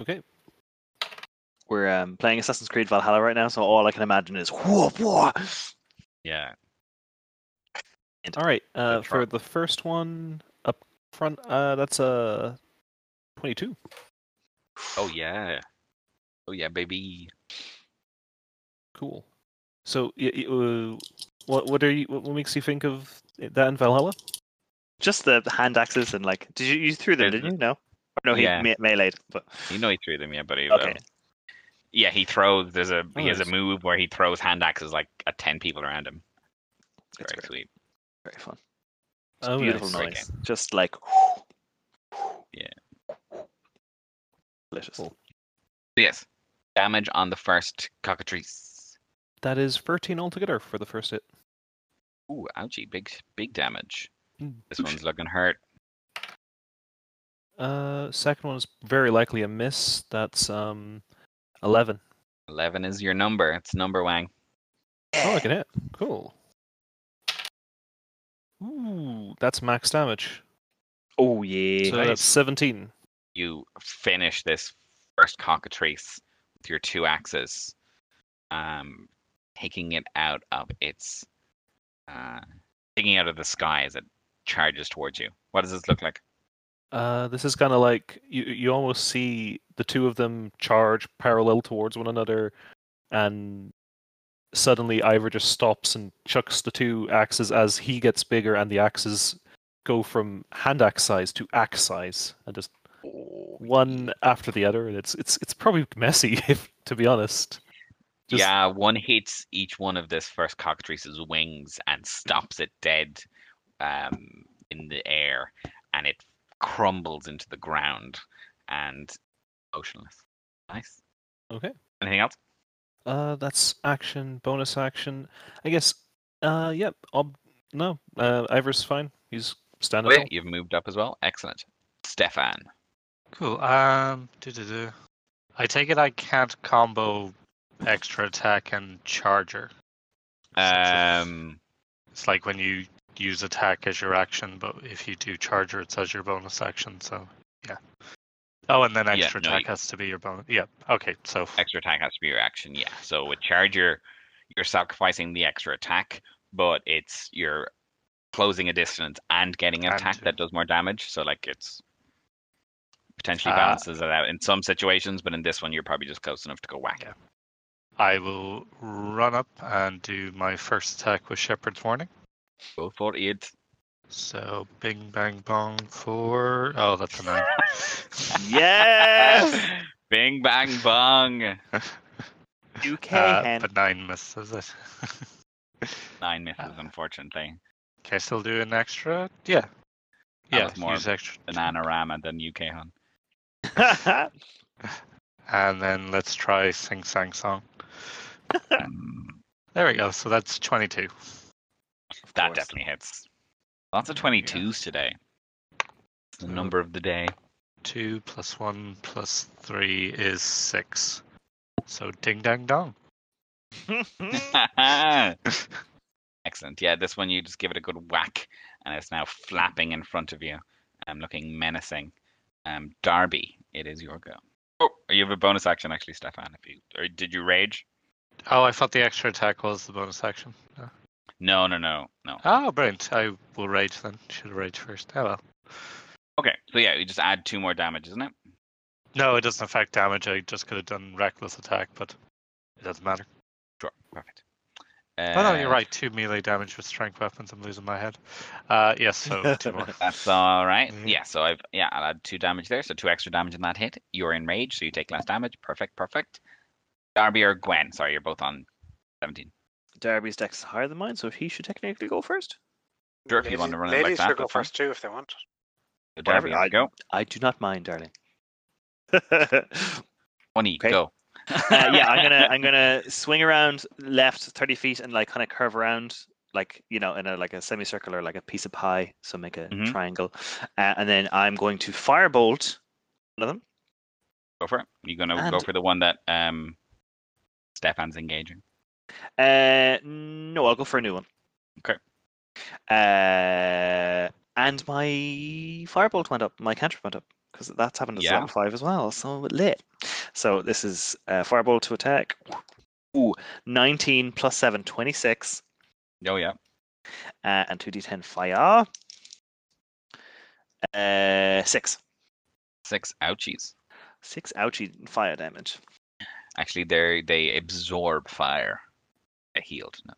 Speaker 4: Okay.
Speaker 3: We're um, playing Assassin's Creed Valhalla right now, so all I can imagine is whoop, whoop.
Speaker 1: Yeah.
Speaker 4: And All right. Uh, for the first one up front, uh, that's a twenty-two.
Speaker 1: Oh yeah. Oh yeah, baby.
Speaker 4: Cool. So, y- y- uh, what what are you? What what makes you think of that in Valhalla?
Speaker 3: Just the hand axes and like, did you you threw them? Didn't you? No. Or no, he
Speaker 1: Yeah.
Speaker 3: me- meleeed. But
Speaker 1: You know he threw them, yeah, but he,
Speaker 3: okay,
Speaker 1: um, yeah, he throws. There's a he has a move where he throws hand axes like at ten people around him. It's
Speaker 3: That's
Speaker 1: very
Speaker 3: great.
Speaker 1: sweet.
Speaker 3: very fun. It's
Speaker 4: Oh,
Speaker 3: beautiful
Speaker 4: nice.
Speaker 3: Noise. Just like.
Speaker 1: Yeah.
Speaker 3: Delicious.
Speaker 4: Cool.
Speaker 1: Yes. Damage on the first cockatrice.
Speaker 4: That is thirteen altogether for the first hit.
Speaker 1: Ooh, ouchie, big big damage.
Speaker 4: Mm.
Speaker 1: This one's looking hurt.
Speaker 4: Uh, second one is very likely a miss. That's um, eleven.
Speaker 1: Eleven is your number. It's Numberwang.
Speaker 4: Oh, I can hit. Cool. Ooh, that's max damage.
Speaker 3: Oh yeah.
Speaker 4: So that's seventeen.
Speaker 1: You finish this first cockatrice with your two axes, um, taking it out of its, uh, taking it out of the sky as it charges towards you. What does this look like?
Speaker 4: Uh, this is kind of like you you almost see the two of them charge parallel towards one another, and suddenly Ivor just stops and chucks the two axes as he gets bigger, and the axes go from hand axe size to axe size, and just one after the other, and it's it's it's probably messy, if to be honest. Just-
Speaker 1: yeah, one hits each one of this first cockatrice's wings and stops it dead um, in the air, and it crumbles into the ground and motionless. Nice.
Speaker 4: Okay.
Speaker 1: Anything else?
Speaker 4: Uh, that's action, bonus action. I guess. Uh, yep. I'll, no, uh, Ivor's fine. He's standing.
Speaker 1: Wait,
Speaker 4: tall.
Speaker 1: you've moved up as well. Excellent. Stefan.
Speaker 5: Cool. Um, do-do-do. I take it I can't combo extra attack and charger.
Speaker 1: Um,
Speaker 5: It's like when you use attack as your action, but if you do charger, it's as your bonus action. So yeah. Oh, and then
Speaker 1: Yeah,
Speaker 5: extra
Speaker 1: no,
Speaker 5: attack
Speaker 1: you-
Speaker 5: has to be your bonus. Yeah. Okay. So
Speaker 1: extra attack has to be your action. Yeah. So with charger, you're sacrificing the extra attack, but it's you're closing a distance and getting an
Speaker 5: And
Speaker 1: attack that does more damage. So like it's potentially
Speaker 5: Ah.
Speaker 1: balances it out in some situations, but in this one you're probably just close enough to go whack.
Speaker 5: Yeah. I will run up and do my first attack with Shepherd's Warning.
Speaker 1: Go for it.
Speaker 5: So bing bang bong for oh that's a nine.
Speaker 3: Yes!
Speaker 1: Bing bang bong.
Speaker 3: UK
Speaker 5: Uh,
Speaker 3: hen.
Speaker 5: but nine misses it.
Speaker 1: Nine misses,
Speaker 5: Uh,
Speaker 1: unfortunately.
Speaker 5: Can I still do an extra? Yeah.
Speaker 1: That
Speaker 5: yeah,
Speaker 1: was more
Speaker 5: use extra.
Speaker 1: Bananarama than UK Hun.
Speaker 5: And then let's try Sing Sang Song. There we go. So that's 22.
Speaker 1: that
Speaker 3: course.
Speaker 1: definitely hits. Lots of 22s today. It's the
Speaker 5: So-
Speaker 1: number of the day.
Speaker 5: 2 plus 1 plus 3 is 6. So ding dang dong.
Speaker 1: Excellent. Yeah, this one you just give it a good whack, and it's now flapping in front of you, um, looking menacing. Um, Darby, it is your go. Oh, you have a bonus action actually, Stefan. If you or did you rage?
Speaker 5: Oh, I thought the extra attack was the bonus action. No.
Speaker 1: No, no, no, no.
Speaker 5: Oh, brilliant. I will rage then. Should have rage first. Oh well.
Speaker 1: Okay, so yeah, you just add two more damage, isn't it?
Speaker 5: No, it doesn't affect damage. I just could have done reckless attack, but it doesn't matter.
Speaker 1: Sure, perfect.
Speaker 5: oh no, you're
Speaker 1: Uh,
Speaker 5: right. Two melee damage with strength weapons. I'm losing my head. Uh, yes, so two more.
Speaker 1: That's all right.
Speaker 5: Mhm.
Speaker 1: Yeah, so I've yeah, I'll add two damage there, so two extra damage in that hit. You're in rage, so you take less damage. Perfect, perfect. Darby or Gwen? Sorry, you're both on seventeen.
Speaker 3: Darby's dex is higher than mine, so he should technically go first.
Speaker 1: Sure, if you want to run it like
Speaker 2: ladies
Speaker 1: that,
Speaker 2: should go first too if they want.
Speaker 1: So Darby,
Speaker 3: Whatever,
Speaker 1: on go.
Speaker 3: I do not mind, darling.
Speaker 1: Twenty,
Speaker 3: Okay.
Speaker 1: go.
Speaker 3: uh, yeah, I'm gonna I'm gonna swing around left thirty feet and like kind of curve around like you know in a like a semicircular like a piece of pie, so make a
Speaker 1: Mhm.
Speaker 3: triangle, uh, and then I'm going to firebolt one of them.
Speaker 1: Go for it. You're gonna go for the one that um Stefan's engaging.
Speaker 3: Uh, no, I'll go for a new one.
Speaker 1: Okay.
Speaker 3: Uh, and my firebolt went up, my cantrip went up because that's happened as
Speaker 1: Yeah.
Speaker 3: level five as well. So lit. So this is uh, firebolt to attack. Ooh, 19 plus 7, 26.
Speaker 1: Oh yeah.
Speaker 3: Uh, and 2d10 fire. Uh, 6.
Speaker 1: Six ouchies.
Speaker 3: 6 ouchie fire damage.
Speaker 1: Actually they they absorb fire. They healed, no.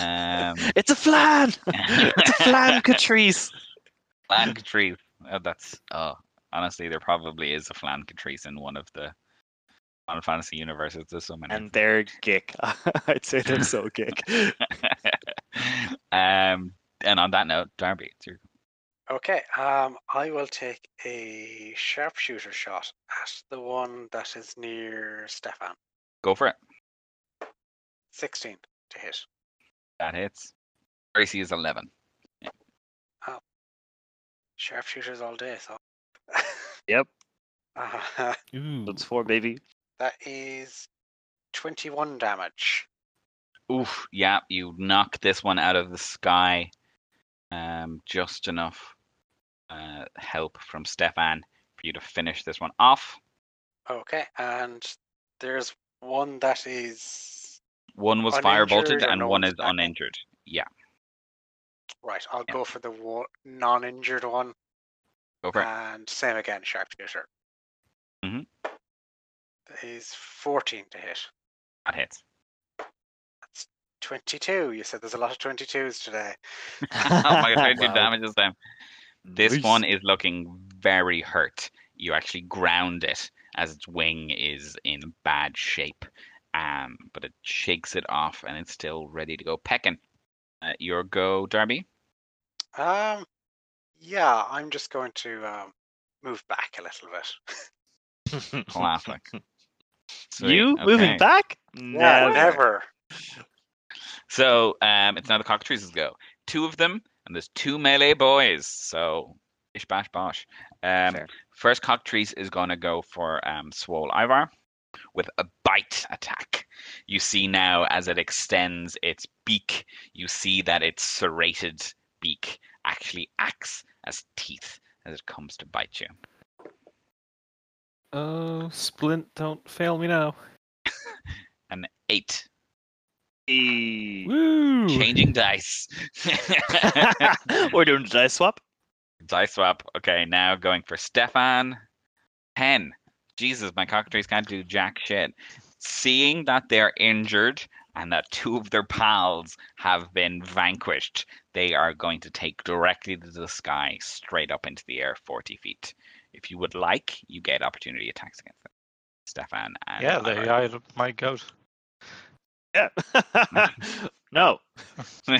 Speaker 1: Um
Speaker 3: It's a flan! It's a flan, Catrice!
Speaker 1: Flan Catrice. Oh, that's oh honestly there probably is a Flan Catrice in one of the Final Fantasy universes. There's so many.
Speaker 3: And they're gick. I'd say they're so gick.
Speaker 1: um and on that note, Darby, it's your
Speaker 2: Okay, um, I will take a sharpshooter shot at the one that is near Stefan.
Speaker 1: go for it.
Speaker 2: 16 to hit.
Speaker 1: That hits. Gracie is eleven.
Speaker 2: Oh, Sharpshooters all day, so.
Speaker 3: Yep.
Speaker 2: Uh,
Speaker 4: Ooh.
Speaker 3: That's four, baby.
Speaker 2: that is 21 damage.
Speaker 1: Oof, yeah, you knock this one out of the sky. Um, just enough uh, help from Stefan for you to finish this one off.
Speaker 2: Okay, and there's one that is.
Speaker 1: One was
Speaker 2: Uninjured
Speaker 1: firebolted
Speaker 2: or
Speaker 1: and one is
Speaker 2: back?
Speaker 1: uninjured. Yeah,
Speaker 2: Right, I'll
Speaker 1: Yeah.
Speaker 2: go for the one, non injured one.
Speaker 1: go for it.
Speaker 2: And same again, sharpshooter.
Speaker 1: Mhm.
Speaker 2: He's 14 to hit.
Speaker 1: That hits.
Speaker 2: that's 22. You said there's a lot of 22s today.
Speaker 1: oh my god, 22
Speaker 3: Wow.
Speaker 1: damage this time. This
Speaker 3: Nice.
Speaker 1: one is looking very hurt. You actually ground it as its wing is in bad shape. um, but it shakes it off and it's still ready to go pecking. Uh, your go, Darby.
Speaker 2: Um, yeah, I'm just going to um, move back a little bit.
Speaker 1: Classic. Sweet,
Speaker 3: you
Speaker 1: okay.
Speaker 3: moving back?
Speaker 2: Yeah,
Speaker 3: Never.
Speaker 2: never.
Speaker 1: So um, it's now the cockatrices go. Two of them, and there's two melee boys. So ish bash bosh. Um,
Speaker 3: Fair.
Speaker 1: first cockatrice is going to go for um, Swole Ivar with a bite attack. You see now as it extends its beak, you see that its serrated beak actually acts as teeth as it comes to bite you.
Speaker 4: Oh, Splint, don't fail me now.
Speaker 1: An eight.
Speaker 3: E-
Speaker 4: Woo!
Speaker 1: Changing dice.
Speaker 3: We're doing the dice swap.
Speaker 1: Dice swap. Okay, now going for Stefan. 10. Jesus, my cockatrices can't do jack shit. Seeing that they're injured and that two of their pals have been vanquished, they are going to take directly to the sky, straight up into the air, 40 feet. If you would like, you get opportunity attacks against them. Stefan and
Speaker 5: Yeah, they
Speaker 1: Ivar.
Speaker 5: eyed my goat.
Speaker 3: Yeah. no.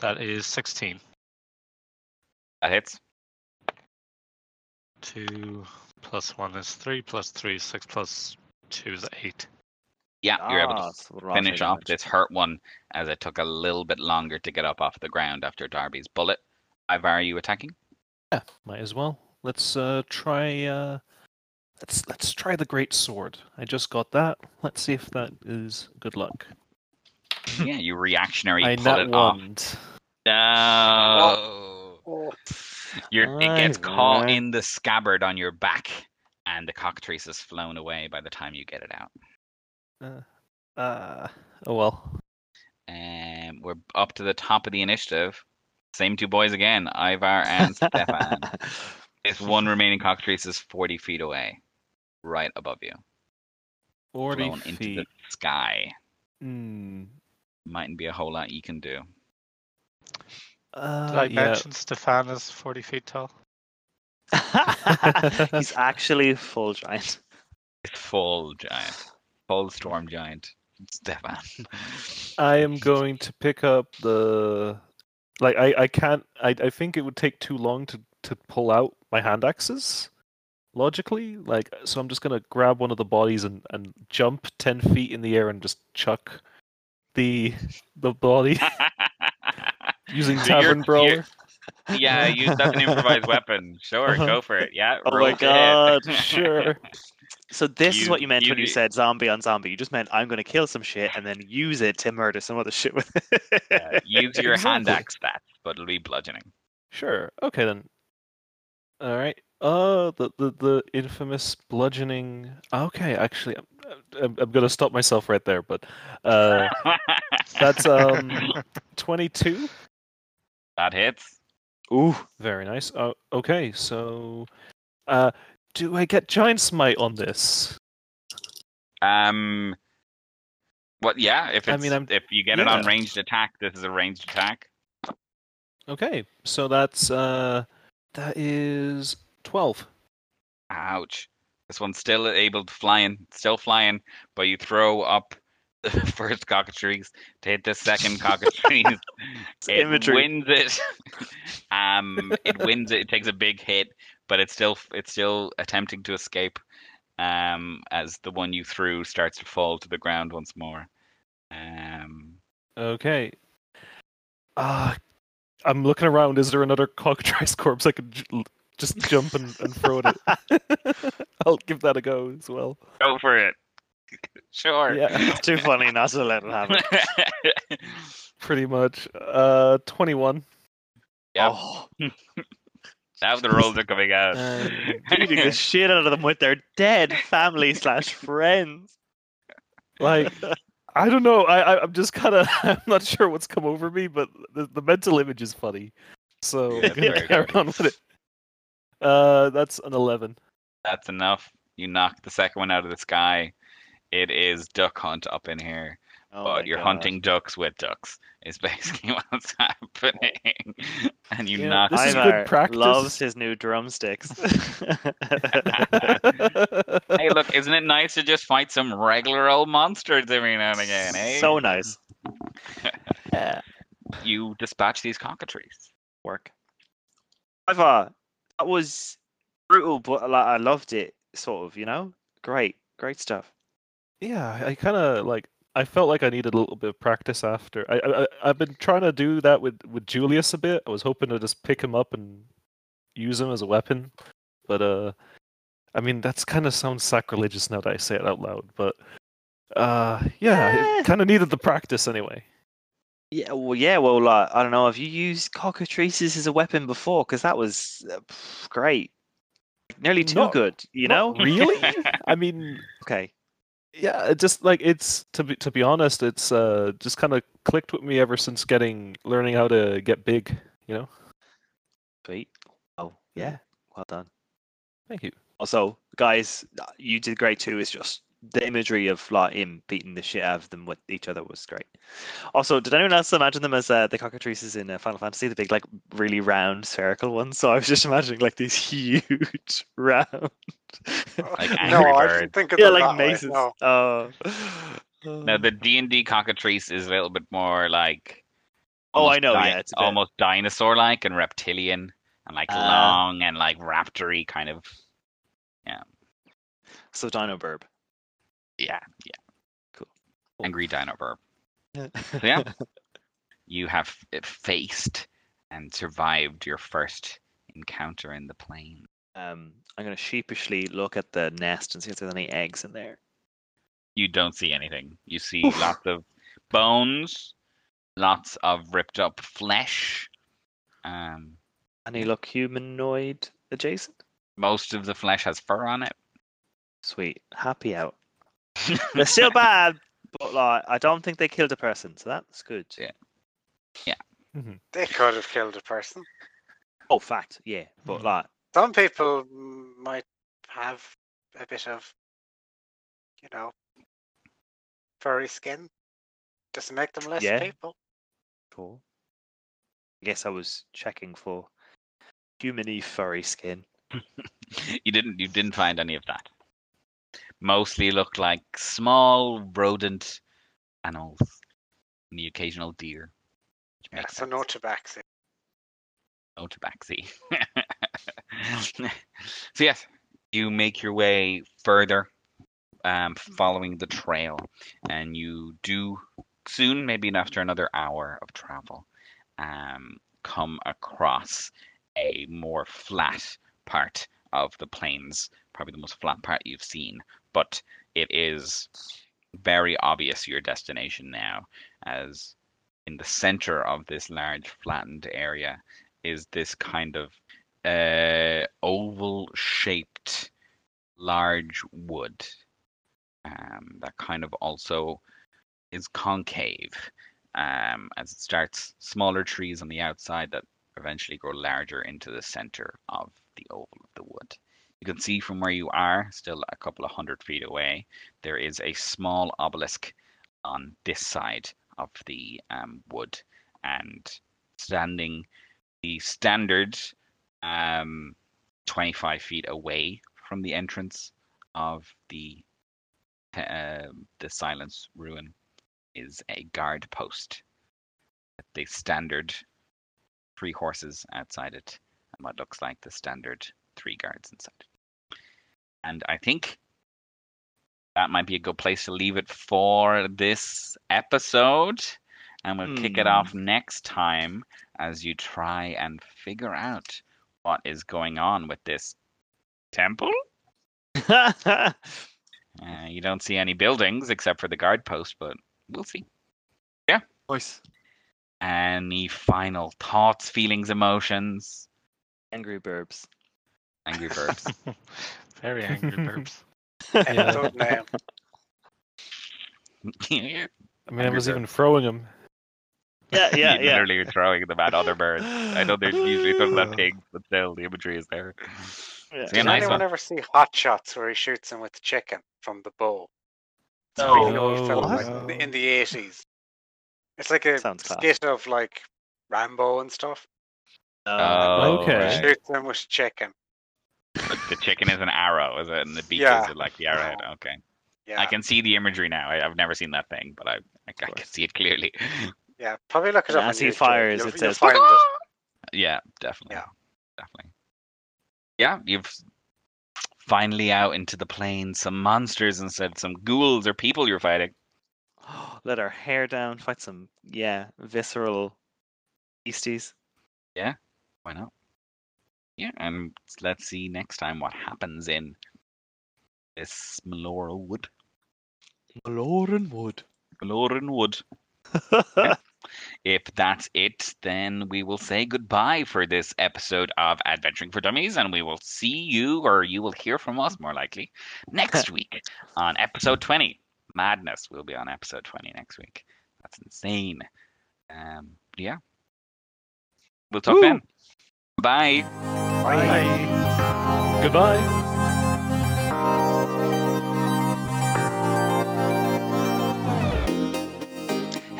Speaker 5: That is 16.
Speaker 1: that hits.
Speaker 5: 2 plus 1 is 3, plus 3 6, plus 2 is 8.
Speaker 1: Yeah, you're able to
Speaker 3: Ah, so
Speaker 1: finish off
Speaker 3: damage.
Speaker 1: this hurt one as it took a little bit longer to get up off the ground after Darby's bullet. Ivar, are you attacking?
Speaker 4: Yeah, might as well. Let's uh try uh let's let's try the great sword. I just got that. Let's see if that is good luck.
Speaker 1: yeah, you reactionary
Speaker 4: I nat one.
Speaker 1: No.
Speaker 2: Oh,
Speaker 1: You're, it gets caught in the scabbard on your back, and the cockatrice has flown away by the time you get it out.
Speaker 4: Uh, uh oh well.
Speaker 1: Um, we're up to the top of the initiative. Same two boys again, Ivar and Stefan. This one remaining cockatrice is 40 feet away, right above you,
Speaker 4: Forty
Speaker 1: flown into the sky.
Speaker 4: Hmm.
Speaker 1: Mightn't be a whole lot you can do.
Speaker 4: Uh,
Speaker 5: Did I
Speaker 4: yeah.
Speaker 5: mention Stefan is 40 feet tall?
Speaker 3: He's actually full giant.
Speaker 1: Full giant, full storm giant, Stefan.
Speaker 4: I am going to pick up the like I, I can't I, I think it would take too long to, to pull out my hand axes logically. Like so I'm just gonna grab one of the bodies and, and jump ten feet in the air and just chuck the the body using
Speaker 1: So you're-
Speaker 4: tavern brawler.
Speaker 1: you're- yeah, use that's an improvised weapon. Sure,
Speaker 4: Uh-huh.
Speaker 1: go for it. Yeah.
Speaker 3: Oh my. God,
Speaker 4: sure.
Speaker 3: So this is what you meant when
Speaker 1: you-
Speaker 3: you said zombie on zombie. You just meant I'm going to kill some shit and then use it to murder some other shit with it.
Speaker 1: Yeah, use your hand axe that, but it'll be bludgeoning.
Speaker 4: Sure. Okay then. All right. Uh, the the the infamous bludgeoning. Okay, actually, I'm I'm, gonna stop myself right there. But uh, that's um twenty two.
Speaker 1: that hits.
Speaker 3: Ooh.
Speaker 4: Very nice. Oh, okay. So, uh, do I get giant smite on this?
Speaker 1: Um, what? Yeah, if
Speaker 4: I mean, I'm-
Speaker 1: if you get it on
Speaker 4: yeah.
Speaker 1: ranged attack, this is a ranged attack.
Speaker 4: Okay. So that's uh, that is twelve.
Speaker 1: Ouch. This one's still able to flying, still flying, but you throw up the first cockatrice to hit the second cockatrice. it
Speaker 3: imagery.
Speaker 1: wins it. um, it wins it. It takes a big hit, but it's still it's still attempting to escape. Um, as the one you threw starts to fall to the ground once more. Um,
Speaker 4: Okay. Uh, I'm looking around. Is there another cockatrice corpse I could just jump and, and throw it? I'll give that a go as well.
Speaker 1: go for it. sure.
Speaker 4: Yeah,
Speaker 3: It's too funny not to let it happen.
Speaker 4: pretty much. Uh, 21.
Speaker 1: Yep.
Speaker 3: Oh,
Speaker 1: now the rolls are coming out.
Speaker 4: Um,
Speaker 3: beating the shit out of them with their dead family slash friends.
Speaker 4: like, I don't know. I, I I'm just kind of I'm not sure what's come over me, but the, the mental image is funny. So
Speaker 1: Yeah,
Speaker 4: I'm gonna carry on with it. Uh, that's an 11.
Speaker 1: That's enough. You knock the second one out of the sky. It is Duck Hunt up in here.
Speaker 3: Oh
Speaker 1: but you're
Speaker 3: God.
Speaker 1: hunting ducks with ducks. Is basically what's happening, and you
Speaker 4: Yeah,
Speaker 1: knock.
Speaker 4: this is good practice.
Speaker 3: loves his new drumsticks.
Speaker 1: hey, look, isn't it nice to just fight some regular old monsters every now and again? Eh?
Speaker 3: So nice. yeah.
Speaker 1: you dispatch these cockatrices.
Speaker 3: Work. Ivar, that was brutal, but like, I loved it. Sort of, you know. Great, great stuff.
Speaker 4: Yeah, I kind of like. I felt like I needed a little bit of practice after. I, I I've been trying to do that with with Julius a bit. I was hoping to just pick him up and use him as a weapon, but uh, I mean that's kind of sounds sacrilegious now that I say it out loud. But uh, yeah, it kind of needed the practice anyway.
Speaker 3: Yeah, well, yeah, well, like, I don't know. Have you used cockatrices as a weapon before? Because that was uh, pff, great. Nearly too
Speaker 4: Not-
Speaker 3: good, you know?
Speaker 4: Not really? I mean,
Speaker 3: Okay.
Speaker 4: yeah, it just like it's to be to be honest, it's uh just kind of clicked with me ever since getting learning how to get big. You know.
Speaker 3: Sweet. Oh, yeah. Well done.
Speaker 4: Thank you.
Speaker 3: Also, guys, you did great too. It's just the imagery of like him beating the shit out of them with each other was great. Also, did anyone else imagine them as uh, the cockatrices in uh, Final Fantasy, the big like really round spherical ones? So I was just imagining like these huge round.
Speaker 1: Like
Speaker 2: no,
Speaker 1: Angry
Speaker 2: I
Speaker 1: Birds.
Speaker 2: didn't think of
Speaker 3: yeah,
Speaker 2: them
Speaker 3: like
Speaker 2: that way,
Speaker 3: maces.
Speaker 2: no.
Speaker 3: Oh.
Speaker 1: Now the D and D cockatrice is a little bit more like.
Speaker 3: Oh, I know,
Speaker 1: di-
Speaker 3: yeah, it's bit-
Speaker 1: almost dinosaur-like and reptilian, and like
Speaker 3: Ah.
Speaker 1: long and like raptory kind of. Yeah.
Speaker 3: So Dino Burb.
Speaker 1: Yeah, yeah.
Speaker 3: Cool.
Speaker 1: Angry Dino Burb. yeah. You have faced and survived your first encounter in the plane.
Speaker 3: Um, I'm gonna sheepishly look at the nest and see if there's any eggs in there.
Speaker 1: You don't see anything. You see
Speaker 3: Oof.
Speaker 1: lots of bones, lots of ripped up flesh. Um,
Speaker 3: Any look humanoid adjacent?
Speaker 1: most of the flesh has fur on it.
Speaker 3: Sweet, happy out. They're still bad, but like I don't think they killed a person, so that's good.
Speaker 1: Yeah. Yeah.
Speaker 2: They could have killed a person.
Speaker 3: Oh, fact, yeah, but
Speaker 4: Mhm.
Speaker 3: like
Speaker 2: Some people might have a bit of, you know, furry skin, just to make them less
Speaker 3: Yeah.
Speaker 2: people.
Speaker 3: cool. I guess I was checking for humany furry skin.
Speaker 1: you didn't. You didn't find any of that. Mostly looked like small rodent animals, and the occasional deer.
Speaker 2: Yeah, so no tabaxi.
Speaker 1: no tabaxi. so yes, you make your way further, um, following the trail, and you do soon, maybe after another hour of travel, um, come across a more flat part of the plains, probably the most flat part you've seen, but it is very obvious your destination now, as in the center of this large flattened area is this kind of uh, oval shaped large wood um, that kind of also is concave um, as it starts smaller trees on the outside that eventually grow larger into the center of the oval of the wood. You can see from where you are, still a couple of hundred feet away, there is a small obelisk on this side of the um, wood, and standing the standard um, 25 feet away from the entrance of the uh, the silence ruin is a guard post. The standard three horses outside it, what looks like the standard three guards inside. And I think that might be a good place to leave it for this episode. And we'll kick it
Speaker 3: Hmm.
Speaker 1: off next time as you try and figure out what is going on with this temple. Uh, you don't see any buildings except for the guard post, but we'll see. Yeah.
Speaker 3: Nice.
Speaker 1: Any final thoughts, feelings, emotions?
Speaker 3: Angry burbs.
Speaker 1: Angry Birds.
Speaker 5: Very angry burps.
Speaker 2: Episode name.
Speaker 1: yeah,
Speaker 4: I mean, I was
Speaker 1: bird.
Speaker 4: even throwing them.
Speaker 3: Yeah, yeah, yeah.
Speaker 1: literally are throwing them at other birds. I know there's usually some at pigs, but still, the imagery is there.
Speaker 3: Yeah.
Speaker 1: See, a
Speaker 2: Did
Speaker 1: nice
Speaker 2: anyone
Speaker 1: one.
Speaker 2: ever see Hot Shots where he shoots him with the chicken from the bow? It's a really
Speaker 3: Oh,
Speaker 2: film like, in the- eighties. It's like a
Speaker 3: Sounds class.
Speaker 2: skit of like Rambo and stuff.
Speaker 1: Oh,
Speaker 4: Okay.
Speaker 1: right.
Speaker 2: Shoots them with chicken.
Speaker 1: But the chicken is an arrow, is it? And the beak
Speaker 2: Yeah.
Speaker 1: is like the arrowhead. Okay.
Speaker 2: Yeah,
Speaker 1: I can see the imagery now. I, I've never seen that thing, but I, I, I can see it clearly.
Speaker 2: yeah. Probably look it
Speaker 3: And
Speaker 2: up.
Speaker 3: as
Speaker 2: on
Speaker 3: he
Speaker 2: YouTube.
Speaker 3: fires,
Speaker 2: You'll-
Speaker 3: it
Speaker 2: you'll
Speaker 3: says,
Speaker 2: find ah! it.
Speaker 1: Yeah, definitely.
Speaker 2: Yeah.
Speaker 1: Definitely. Yeah, you've finally out into the plains some monsters instead, some ghouls or people you're fighting.
Speaker 3: Let our hair down, fight some yeah, visceral beasties.
Speaker 1: Why not? Yeah, and let's see next time what happens in this Melora Wood.
Speaker 3: Lauren Wood.
Speaker 1: Melora Wood. If that's it, then we will say goodbye for this episode of Adventuring for Dummies, and we will see you, or you will hear from us more likely, next week on episode 20. Madness We'll be on episode 20 next week. That's insane. Um, yeah. We'll talk
Speaker 3: Woo.
Speaker 1: then. Bye.
Speaker 4: Bye. Goodbye.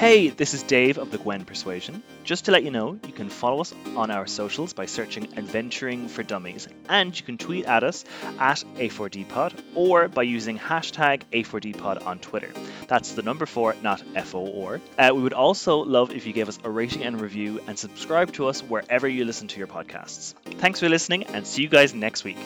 Speaker 3: Hey, this is Dave of the Gwen Persuasion. Just to let you know, you can follow us on our socials by searching Adventuring for Dummies, and you can tweet at us at A4DPod or by using hashtag A4DPod on Twitter. That's the number four, not F O R. Uh, we would also love if you gave us a rating and review and subscribe to us wherever you listen to your podcasts. Thanks for listening, and see you guys next week.